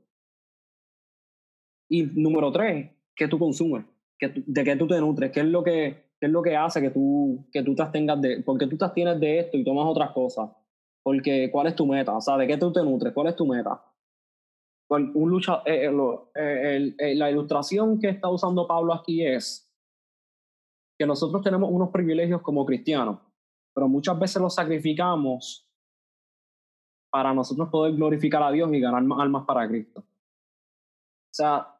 Y número tres, ¿qué tú consumes? ¿Qué tú- ¿De qué tú te nutres? ¿Qué es lo que, qué es lo que hace que tú, que tú te abstengas de, porque tú te abstienes de esto y tomas otras cosas? Porque, ¿cuál es tu meta? O sea, ¿de qué tú te nutres? ¿Cuál es tu meta? Un lucha, eh, eh, eh, eh, la ilustración que está usando Pablo aquí es que nosotros tenemos unos privilegios como cristianos, pero muchas veces los sacrificamos para nosotros poder glorificar a Dios y ganar almas para Cristo. O sea,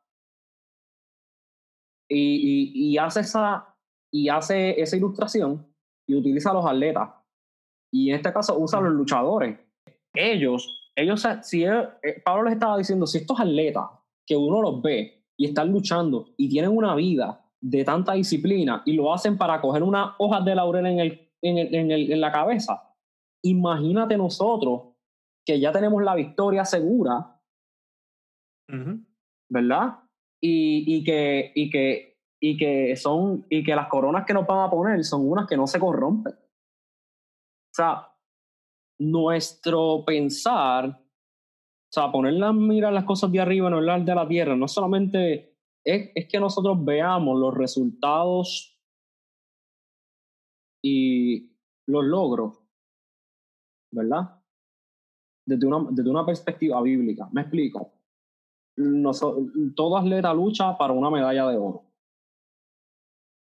y, y, y hace esa y hace esa ilustración y utiliza a los atletas. Y en este caso usa a los luchadores. Ellos, ellos, si él- eh, Pablo les estaba diciendo, si estos atletas que uno los ve y están luchando y tienen una vida de tanta disciplina y lo hacen para coger unas hojas de laurel en, el, en, el- en, el- en la cabeza, imagínate nosotros que ya tenemos la victoria segura Ujú. ¿verdad? y, y, que, y, que, y que son y que las coronas que nos van a poner son unas que no se corrompen. O sea, nuestro pensar, o sea, poner la mira las cosas de arriba, no las de la tierra, no solamente es, es que nosotros veamos los resultados y los logros, ¿verdad? Desde una, desde una perspectiva bíblica. Me explico. Nosotros, todo atleta lucha para una medalla de oro,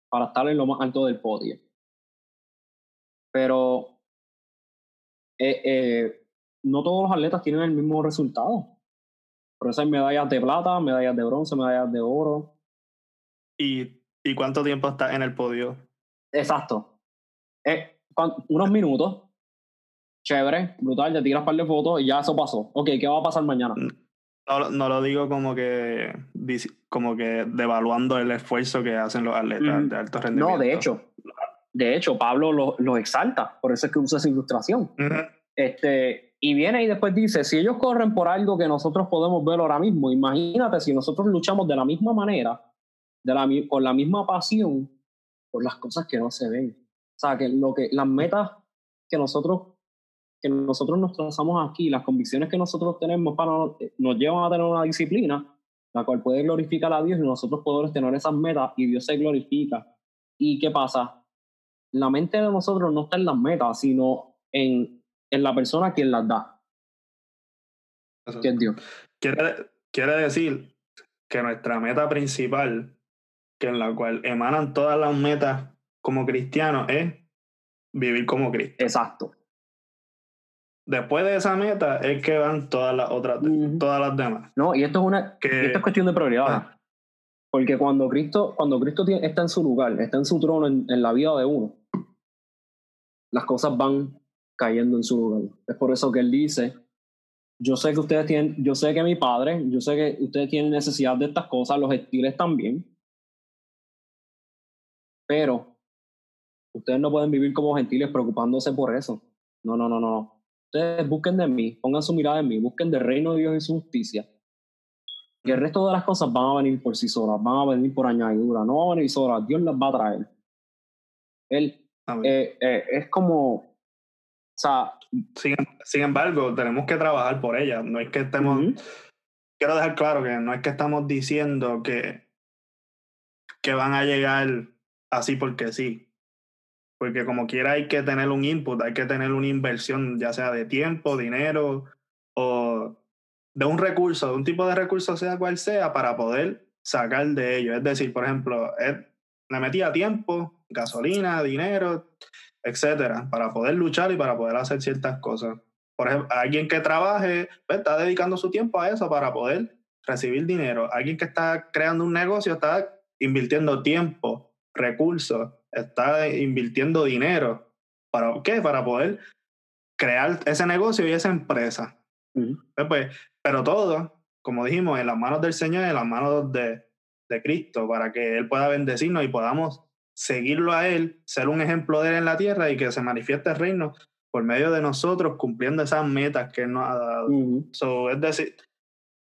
para estar en lo más alto del podio. Pero eh, eh, no todos los atletas tienen el mismo resultado. Por eso hay medallas de plata, medallas de bronce, medallas de oro. ¿Y, y cuánto tiempo está en el podio? Exacto. Eh, unos minutos. Chévere, brutal, te tiras un par de fotos y ya eso pasó. Ok, ¿qué va a pasar mañana? No, no lo digo como que como que devaluando el esfuerzo que hacen los atletas mm. de alto rendimiento. No, de hecho, de hecho, Pablo lo, lo exalta, por eso es que usa esa ilustración. este, y viene y después dice, si ellos corren por algo que nosotros podemos ver ahora mismo, imagínate si nosotros luchamos de la misma manera, de la, con la misma pasión, por las cosas que no se ven. O sea, que, lo que las metas que nosotros que nosotros nos trazamos aquí, las convicciones que nosotros tenemos para nos llevan a tener una disciplina la cual puede glorificar a Dios y nosotros podemos tener esas metas y Dios se glorifica. ¿Y qué pasa? la mente de nosotros no está en las metas, sino en, en la persona quien las da. Que es Dios. Quiere, quiere decir que nuestra meta principal, que en la cual emanan todas las metas como cristianos, es vivir como Cristo. Exacto. Después de esa meta es que van todas las otras, todas las demás. No, y esto es una que, esto es cuestión de prioridad. Ah. Porque cuando Cristo, cuando Cristo está en su lugar, está en su trono en, en la vida de uno, las cosas van cayendo en su lugar. Es por eso que él dice, yo sé que ustedes tienen, yo sé que mi padre, yo sé que ustedes tienen necesidad de estas cosas, los gentiles también, pero ustedes no pueden vivir como gentiles preocupándose por eso. No, no, no, no. Ustedes busquen de mí, pongan su mirada en mí, busquen del reino de Dios y su justicia. Y el resto de las cosas van a venir por sí solas, van a venir por añadidura, no van a venir solas, Dios las va a traer. Él eh, eh, es como, o sea... Sin, embargo, tenemos que trabajar por ella. No es que estemos... Quiero dejar claro que no es que estamos diciendo que, que van a llegar así porque sí. Porque como quiera hay que tener un input, hay que tener una inversión, ya sea de tiempo, dinero o de un recurso, de un tipo de recurso, sea cual sea, para poder sacar de ello. Es decir, por ejemplo, le metía tiempo, gasolina, dinero, etcétera, para poder luchar y para poder hacer ciertas cosas. Por ejemplo, alguien que trabaje pues, está dedicando su tiempo a eso para poder recibir dinero. Alguien que está creando un negocio está invirtiendo tiempo, recursos, está invirtiendo dinero. ¿Para qué? Para poder crear ese negocio y esa empresa. Pues, pero todo, como dijimos, en las manos del Señor, en las manos de, de Cristo, para que Él pueda bendecirnos y podamos seguirlo a Él, ser un ejemplo de Él en la tierra y que se manifieste el reino por medio de nosotros cumpliendo esas metas que Él nos ha dado. es decir,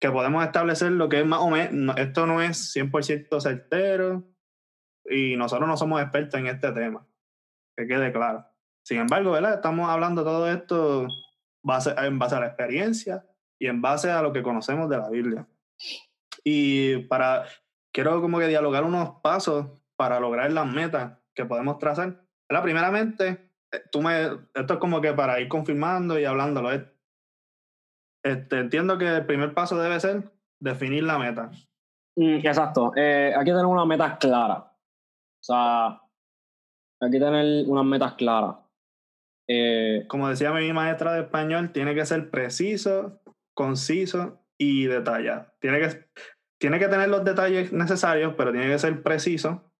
que podemos establecer lo que es más o menos, esto no es 100% certero y nosotros no somos expertos en este tema, que quede claro. Sin embargo, ¿verdad? Estamos hablando todo esto base, en base a la experiencia y en base a lo que conocemos de la Biblia. Y para, quiero como que dialogar unos pasos para lograr las metas que podemos trazar. la Primeramente, eh, tú me, esto es como que para ir confirmando y hablándolo. Este, entiendo que el primer paso debe ser definir la meta. Mm, exacto. Eh, que tener una meta clara. O sea, hay que tener unas metas claras. Eh, como decía mi maestra de español, tiene que ser preciso, conciso y detallado. Tiene que, tiene que tener los detalles necesarios, pero tiene que ser preciso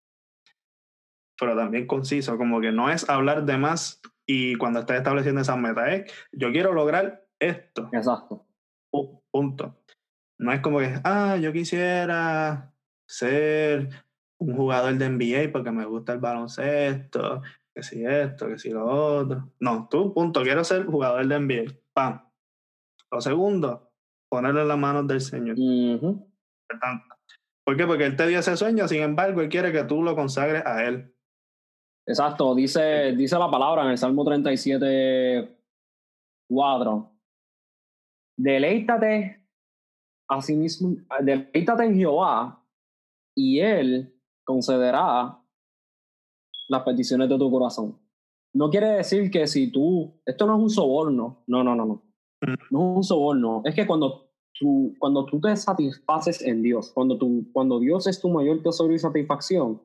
pero también conciso, como que no es hablar de más y cuando estés estableciendo esas metas es, yo quiero lograr esto. Exacto. punto. No es como que, ah, yo quisiera ser un jugador de NBA porque me gusta el baloncesto, que si esto, que si lo otro. No, tú, punto, quiero ser jugador de NBA. Pam. Lo segundo, ponerle en las manos del Señor. ¿Por qué? Porque Él te dio ese sueño, sin embargo, Él quiere que tú lo consagres a Él. Exacto, dice, dice la palabra en el Salmo 37, 4. Deleítate a sí mismo, deleítate en Jehová y Él concederá las peticiones de tu corazón. No quiere decir que si tú, esto no es un soborno, no, no, no, no. Mm. No es un soborno, es que cuando tú, cuando tú te satisfaces en Dios, cuando, tú, cuando Dios es tu mayor tesoro y satisfacción,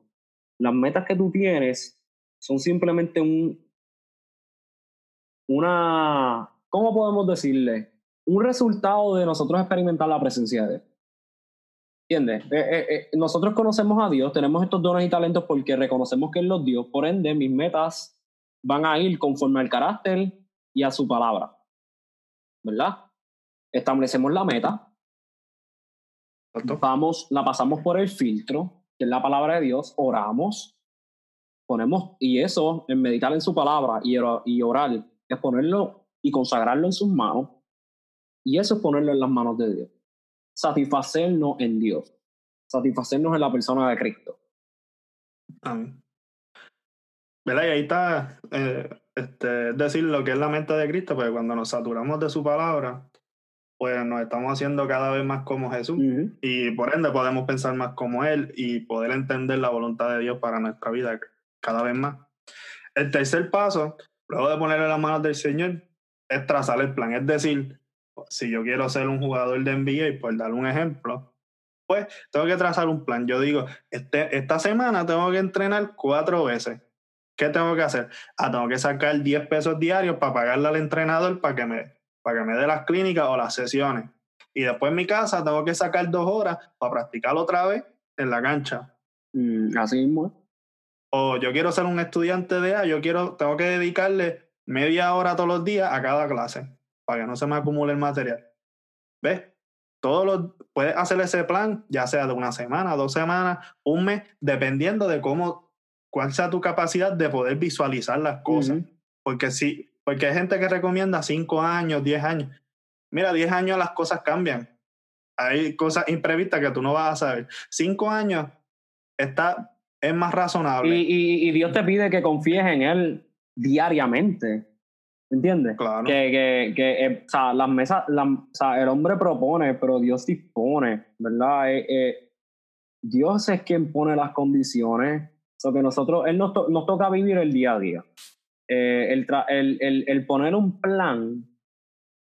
las metas que tú tienes son simplemente un, una, ¿cómo podemos decirle? Un resultado de nosotros experimentar la presencia de Dios. ¿Entiendes? Eh, eh, eh, nosotros conocemos a Dios, tenemos estos dones y talentos porque reconocemos que Él los dio, por ende mis metas van a ir conforme al carácter y a su palabra. ¿Verdad? Establecemos la meta, vamos, la pasamos por el filtro, que es la palabra de Dios, oramos, ponemos, y eso, en meditar en su palabra y, y orar, es ponerlo y consagrarlo en sus manos, y eso es ponerlo en las manos de Dios. Satisfacernos en Dios, satisfacernos en la persona de Cristo. Amén. ¿Verdad? Y ahí está, eh, este, decir lo que es la mente de Cristo, porque cuando nos saturamos de su palabra, pues nos estamos haciendo cada vez más como Jesús y por ende podemos pensar más como Él y poder entender la voluntad de Dios para nuestra vida cada vez más. El tercer paso, luego de ponerle las manos del Señor, es trazar el plan. Es decir, si yo quiero ser un jugador de NBA, por dar un ejemplo, pues tengo que trazar un plan. Yo digo, este, esta semana tengo que entrenar cuatro veces. ¿Qué tengo que hacer? Ah, tengo que sacar 10 pesos diarios para pagarle al entrenador para que me para que me dé las clínicas o las sesiones. Y después en mi casa tengo que sacar dos horas para practicar otra vez en la cancha. Mm, así mismo. O yo quiero ser un estudiante de A, yo quiero, tengo que dedicarle media hora todos los días a cada clase para que no se me acumule el material. ¿Ves? Todos los, puedes hacer ese plan, ya sea de una semana, dos semanas, un mes, dependiendo de cómo, cuál sea tu capacidad de poder visualizar las cosas. Porque si, porque hay gente que recomienda 5 años, 10 años. Mira, 10 años las cosas cambian. Hay cosas imprevistas que tú no vas a saber. 5 años está, es más razonable. Y, y, Dios te pide que confíes en Él diariamente. ¿Entiendes? Claro. Que, que, que eh, o sea, las mesas, o sea, el hombre propone, pero Dios dispone, ¿verdad? Eh, eh, Dios es quien pone las condiciones. So que nosotros, Él nos, nos toca vivir el día a día. Eh, el, el, el, poner un plan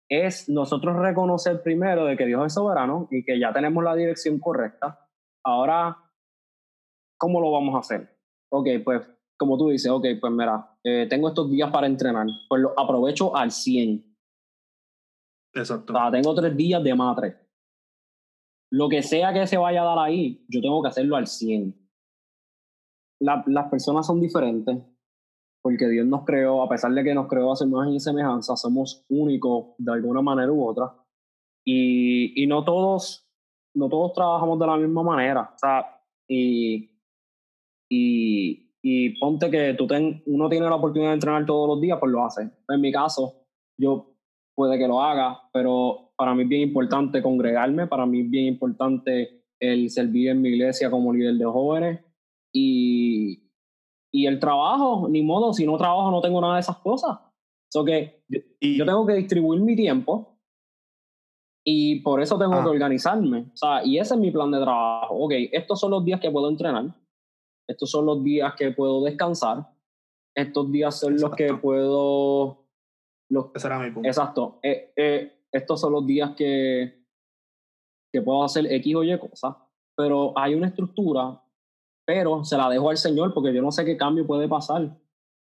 es nosotros reconocer primero de que Dios es soberano y que ya tenemos la dirección correcta. Ahora, ¿cómo lo vamos a hacer? Ok, pues como tú dices, ok, pues mira, eh, tengo estos días para entrenar, pues lo aprovecho al 100. Exacto. O sea, tengo tres días de matre. Lo que sea que se vaya a dar ahí, yo tengo que hacerlo al 100. las personas son diferentes porque Dios nos creó, a pesar de que nos creó a su imagen y semejanza, somos únicos de alguna manera u otra. Y, y no, todos, no todos trabajamos de la misma manera. O sea, y, y, y ponte que tú ten, uno tiene la oportunidad de entrenar todos los días, pues lo hace. En mi caso, yo puede que lo haga, pero para mí es bien importante congregarme, para mí es bien importante el servir en mi iglesia como líder de jóvenes y, y el trabajo, ni modo, si no trabajo no tengo nada de esas cosas. So que y, yo tengo que distribuir mi tiempo y por eso tengo que ah. organizarme. O sea, y ese es mi plan de trabajo. Ok, estos son los días que puedo entrenar. Estos son los días que puedo descansar. Estos días son los que puedo... Los, Ese era mi punto. Exacto. Eh, eh, estos son los días que, que puedo hacer X o Y cosas. Pero hay una estructura pero se la dejo al Señor porque yo no sé qué cambio puede pasar.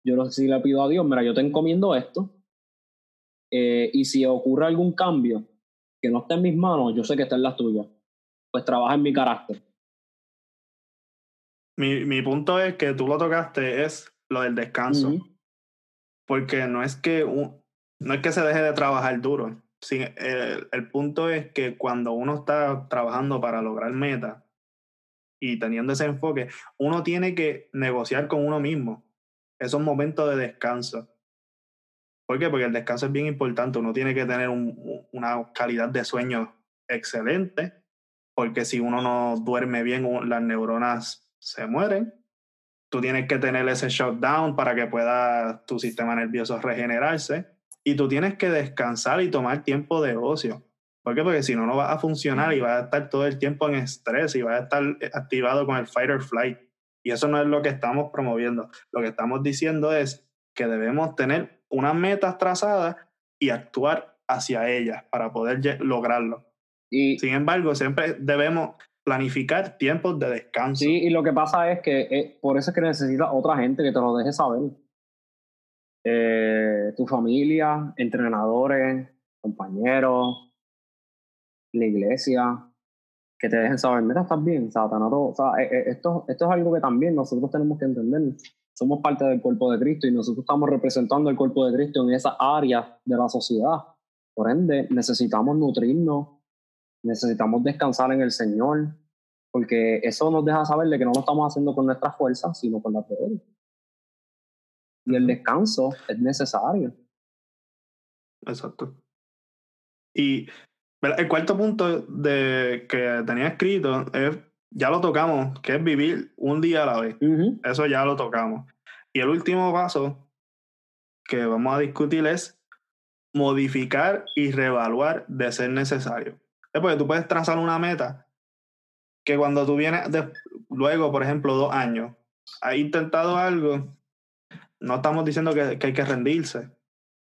Yo no sé si le pido a Dios, mira, yo te encomiendo esto, eh, y si ocurre algún cambio que no esté en mis manos, yo sé que está en las tuyas. Pues trabaja en mi carácter. Mi, mi punto es que tú lo tocaste, es lo del descanso. Porque no es que no es que se deje de trabajar duro. el, el punto es que cuando uno está trabajando para lograr metas, y teniendo ese enfoque, uno tiene que negociar con uno mismo esos momentos de descanso. ¿Por qué? Porque el descanso es bien importante. Uno tiene que tener una calidad de sueño excelente porque si uno no duerme bien, las neuronas se mueren. Tú tienes que tener ese shutdown para que pueda tu sistema nervioso regenerarse. Y tú tienes que descansar y tomar tiempo de ocio. ¿Por qué? Porque si no, no va a funcionar y va a estar todo el tiempo en estrés y va a estar activado con el fight or flight. Y eso no es lo que estamos promoviendo. Lo que estamos diciendo es que debemos tener unas metas trazadas y actuar hacia ellas para poder lograrlo. Y, Sin embargo, siempre debemos planificar tiempos de descanso. Sí, y lo que pasa es que eh, por eso es que necesitas otra gente que te lo deje saber. Eh, tu familia, entrenadores, compañeros, la iglesia, que te dejen saber, mira, estás bien, o sea, eh, esto, esto es algo que también nosotros tenemos que entender. Somos parte del cuerpo de Cristo y nosotros estamos representando el cuerpo de Cristo en esa área de la sociedad. Por ende, necesitamos nutrirnos, necesitamos descansar en el Señor, porque eso nos deja saber de que no lo estamos haciendo con nuestras fuerzas, sino con las de Él. Y el descanso es necesario. Exacto. Y el cuarto punto de, que tenía escrito es, ya lo tocamos, que es vivir un día a la vez. Eso ya lo tocamos. Y el último paso que vamos a discutir es modificar y reevaluar de ser necesario. Es porque tú puedes trazar una meta que cuando tú vienes luego, por ejemplo, dos años, has intentado algo, no estamos diciendo que, que hay que rendirse.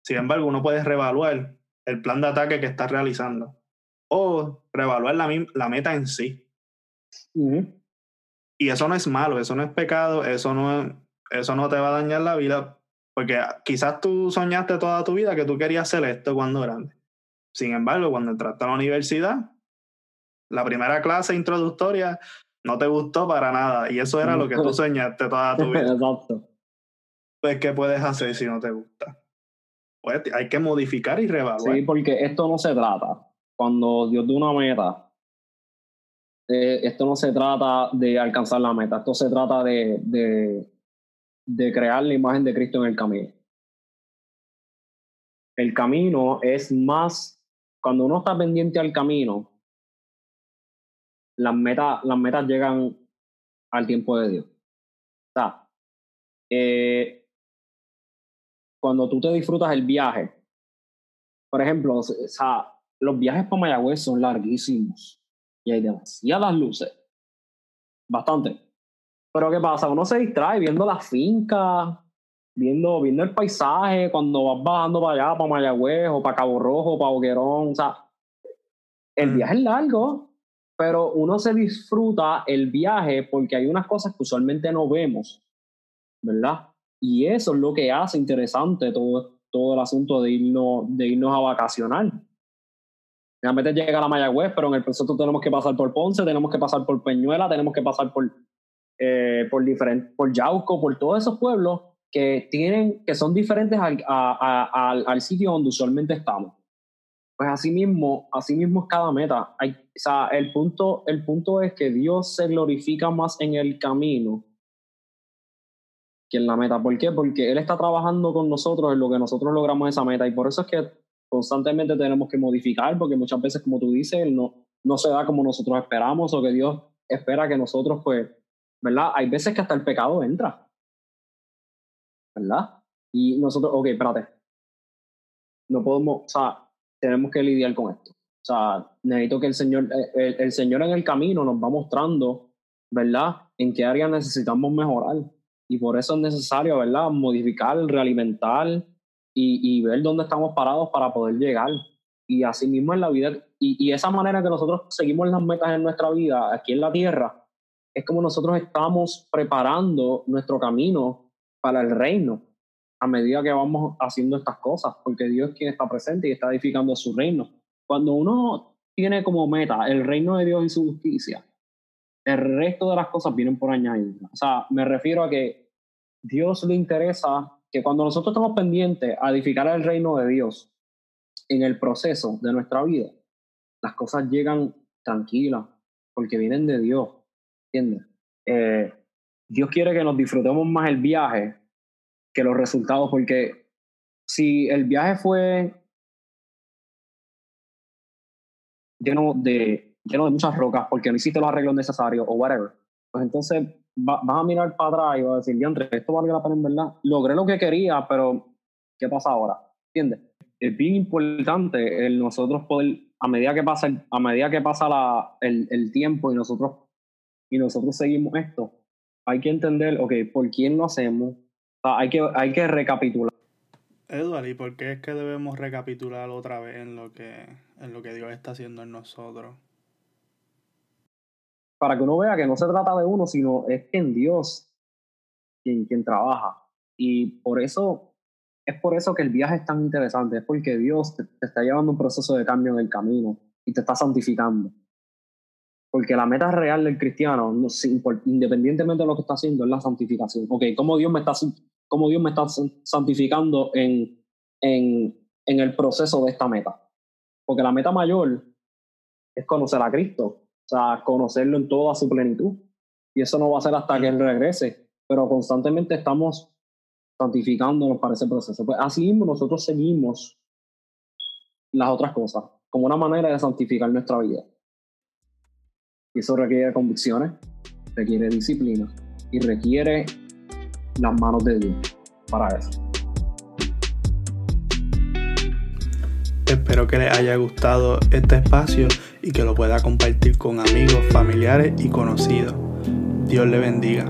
Sin embargo, uno puede reevaluar el plan de ataque que estás realizando o reevaluar la, la meta en sí. Y eso no es malo, eso no es pecado, eso no, eso no te va a dañar la vida, porque quizás tú soñaste toda tu vida que tú querías ser esto cuando grande. Sin embargo, cuando entraste a la universidad, la primera clase introductoria no te gustó para nada y eso era lo que tú soñaste toda tu vida. Exacto. Pues, ¿qué puedes hacer si no te gusta? Pues hay que modificar y reevaluar. Sí, porque esto no se trata. Cuando Dios da una meta, eh, esto no se trata de alcanzar la meta, esto se trata de, de, de crear la imagen de Cristo en el camino. El camino es más, cuando uno está pendiente al camino, las metas, las metas llegan al tiempo de Dios. O sea, eh, cuando tú te disfrutas el viaje, por ejemplo, o sea, los viajes para Mayagüez son larguísimos y hay demasiadas luces. Bastante. Pero ¿qué pasa? Uno se distrae viendo la finca, viendo, viendo el paisaje, cuando vas bajando para allá, para Mayagüez, o para Cabo Rojo, para Boquerón. O sea, el mm. viaje es largo, pero uno se disfruta el viaje porque hay unas cosas que usualmente no vemos, ¿verdad? Y eso es lo que hace interesante todo, todo el asunto de irnos, de irnos a vacacionar. Realmente llega a la Mayagüez, pero en el proceso tenemos que pasar por Ponce, tenemos que pasar por Peñuela, tenemos que pasar por, eh, por, diferente, por Yauco, por todos esos pueblos que, tienen, que son diferentes al, al, sitio donde usualmente estamos. Pues así mismo, así mismo es cada meta. Hay, o sea, el punto, el punto es que Dios se glorifica más en el camino que en la meta. ¿Por qué? Porque Él está trabajando con nosotros en lo que nosotros logramos esa meta. Y por eso es que constantemente tenemos que modificar, porque muchas veces, como tú dices, no, no se da como nosotros esperamos o que Dios espera que nosotros, pues, ¿verdad? Hay veces que hasta el pecado entra, ¿verdad? Y nosotros, ok, espérate, no podemos, o sea, tenemos que lidiar con esto. O sea, necesito que el Señor, el, el Señor en el camino nos va mostrando, ¿verdad? En qué área necesitamos mejorar. Y por eso es necesario, ¿verdad? Modificar, realimentar, y, ver dónde estamos parados para poder llegar. Y así mismo en la vida, y, y esa manera que nosotros seguimos las metas en nuestra vida aquí en la tierra, es como nosotros estamos preparando nuestro camino para el reino a medida que vamos haciendo estas cosas, porque Dios es quien está presente y está edificando su reino. Cuando uno tiene como meta el reino de Dios y su justicia, el resto de las cosas vienen por añadir. O sea, me refiero a que Dios le interesa que cuando nosotros estamos pendientes a edificar el reino de Dios en el proceso de nuestra vida, las cosas llegan tranquilas, porque vienen de Dios, ¿entiendes? Eh, Dios quiere que nos disfrutemos más el viaje que los resultados, porque si el viaje fue lleno de, lleno de muchas rocas porque no hiciste los arreglos necesarios o whatever. Pues entonces vas a mirar para atrás y vas a decir, diantre, esto vale la pena en verdad. Logré lo que quería, pero ¿qué pasa ahora? ¿Entiendes? Es bien importante nosotros poder, a medida que pasa, a medida que pasa la, el, el tiempo y nosotros, y nosotros seguimos esto, hay que entender, ok, ¿por quién lo hacemos? hay, que, hay que recapitular. Edward, ¿y por qué es que debemos recapitular otra vez en lo que, en lo que Dios está haciendo en nosotros? Para que uno vea que no se trata de uno, sino es en Dios quien, quien trabaja. Y por eso, es por eso que el viaje es tan interesante, es porque Dios te, te está llevando un proceso de cambio en el camino y te está santificando. Porque la meta real del cristiano, independientemente de lo que está haciendo, es la santificación. Ok, ¿cómo Dios me está, cómo Dios me está santificando en, en, en el proceso de esta meta? Porque la meta mayor es conocer a Cristo, o sea, conocerlo en toda su plenitud. Y eso no va a ser hasta que Él regrese, pero constantemente estamos santificándonos para ese proceso. Pues así mismo nosotros seguimos las otras cosas como una manera de santificar nuestra vida. Y eso requiere convicciones, requiere disciplina y requiere las manos de Dios para eso. Espero que les haya gustado este espacio y que lo pueda compartir con amigos, familiares y conocidos. Dios le bendiga.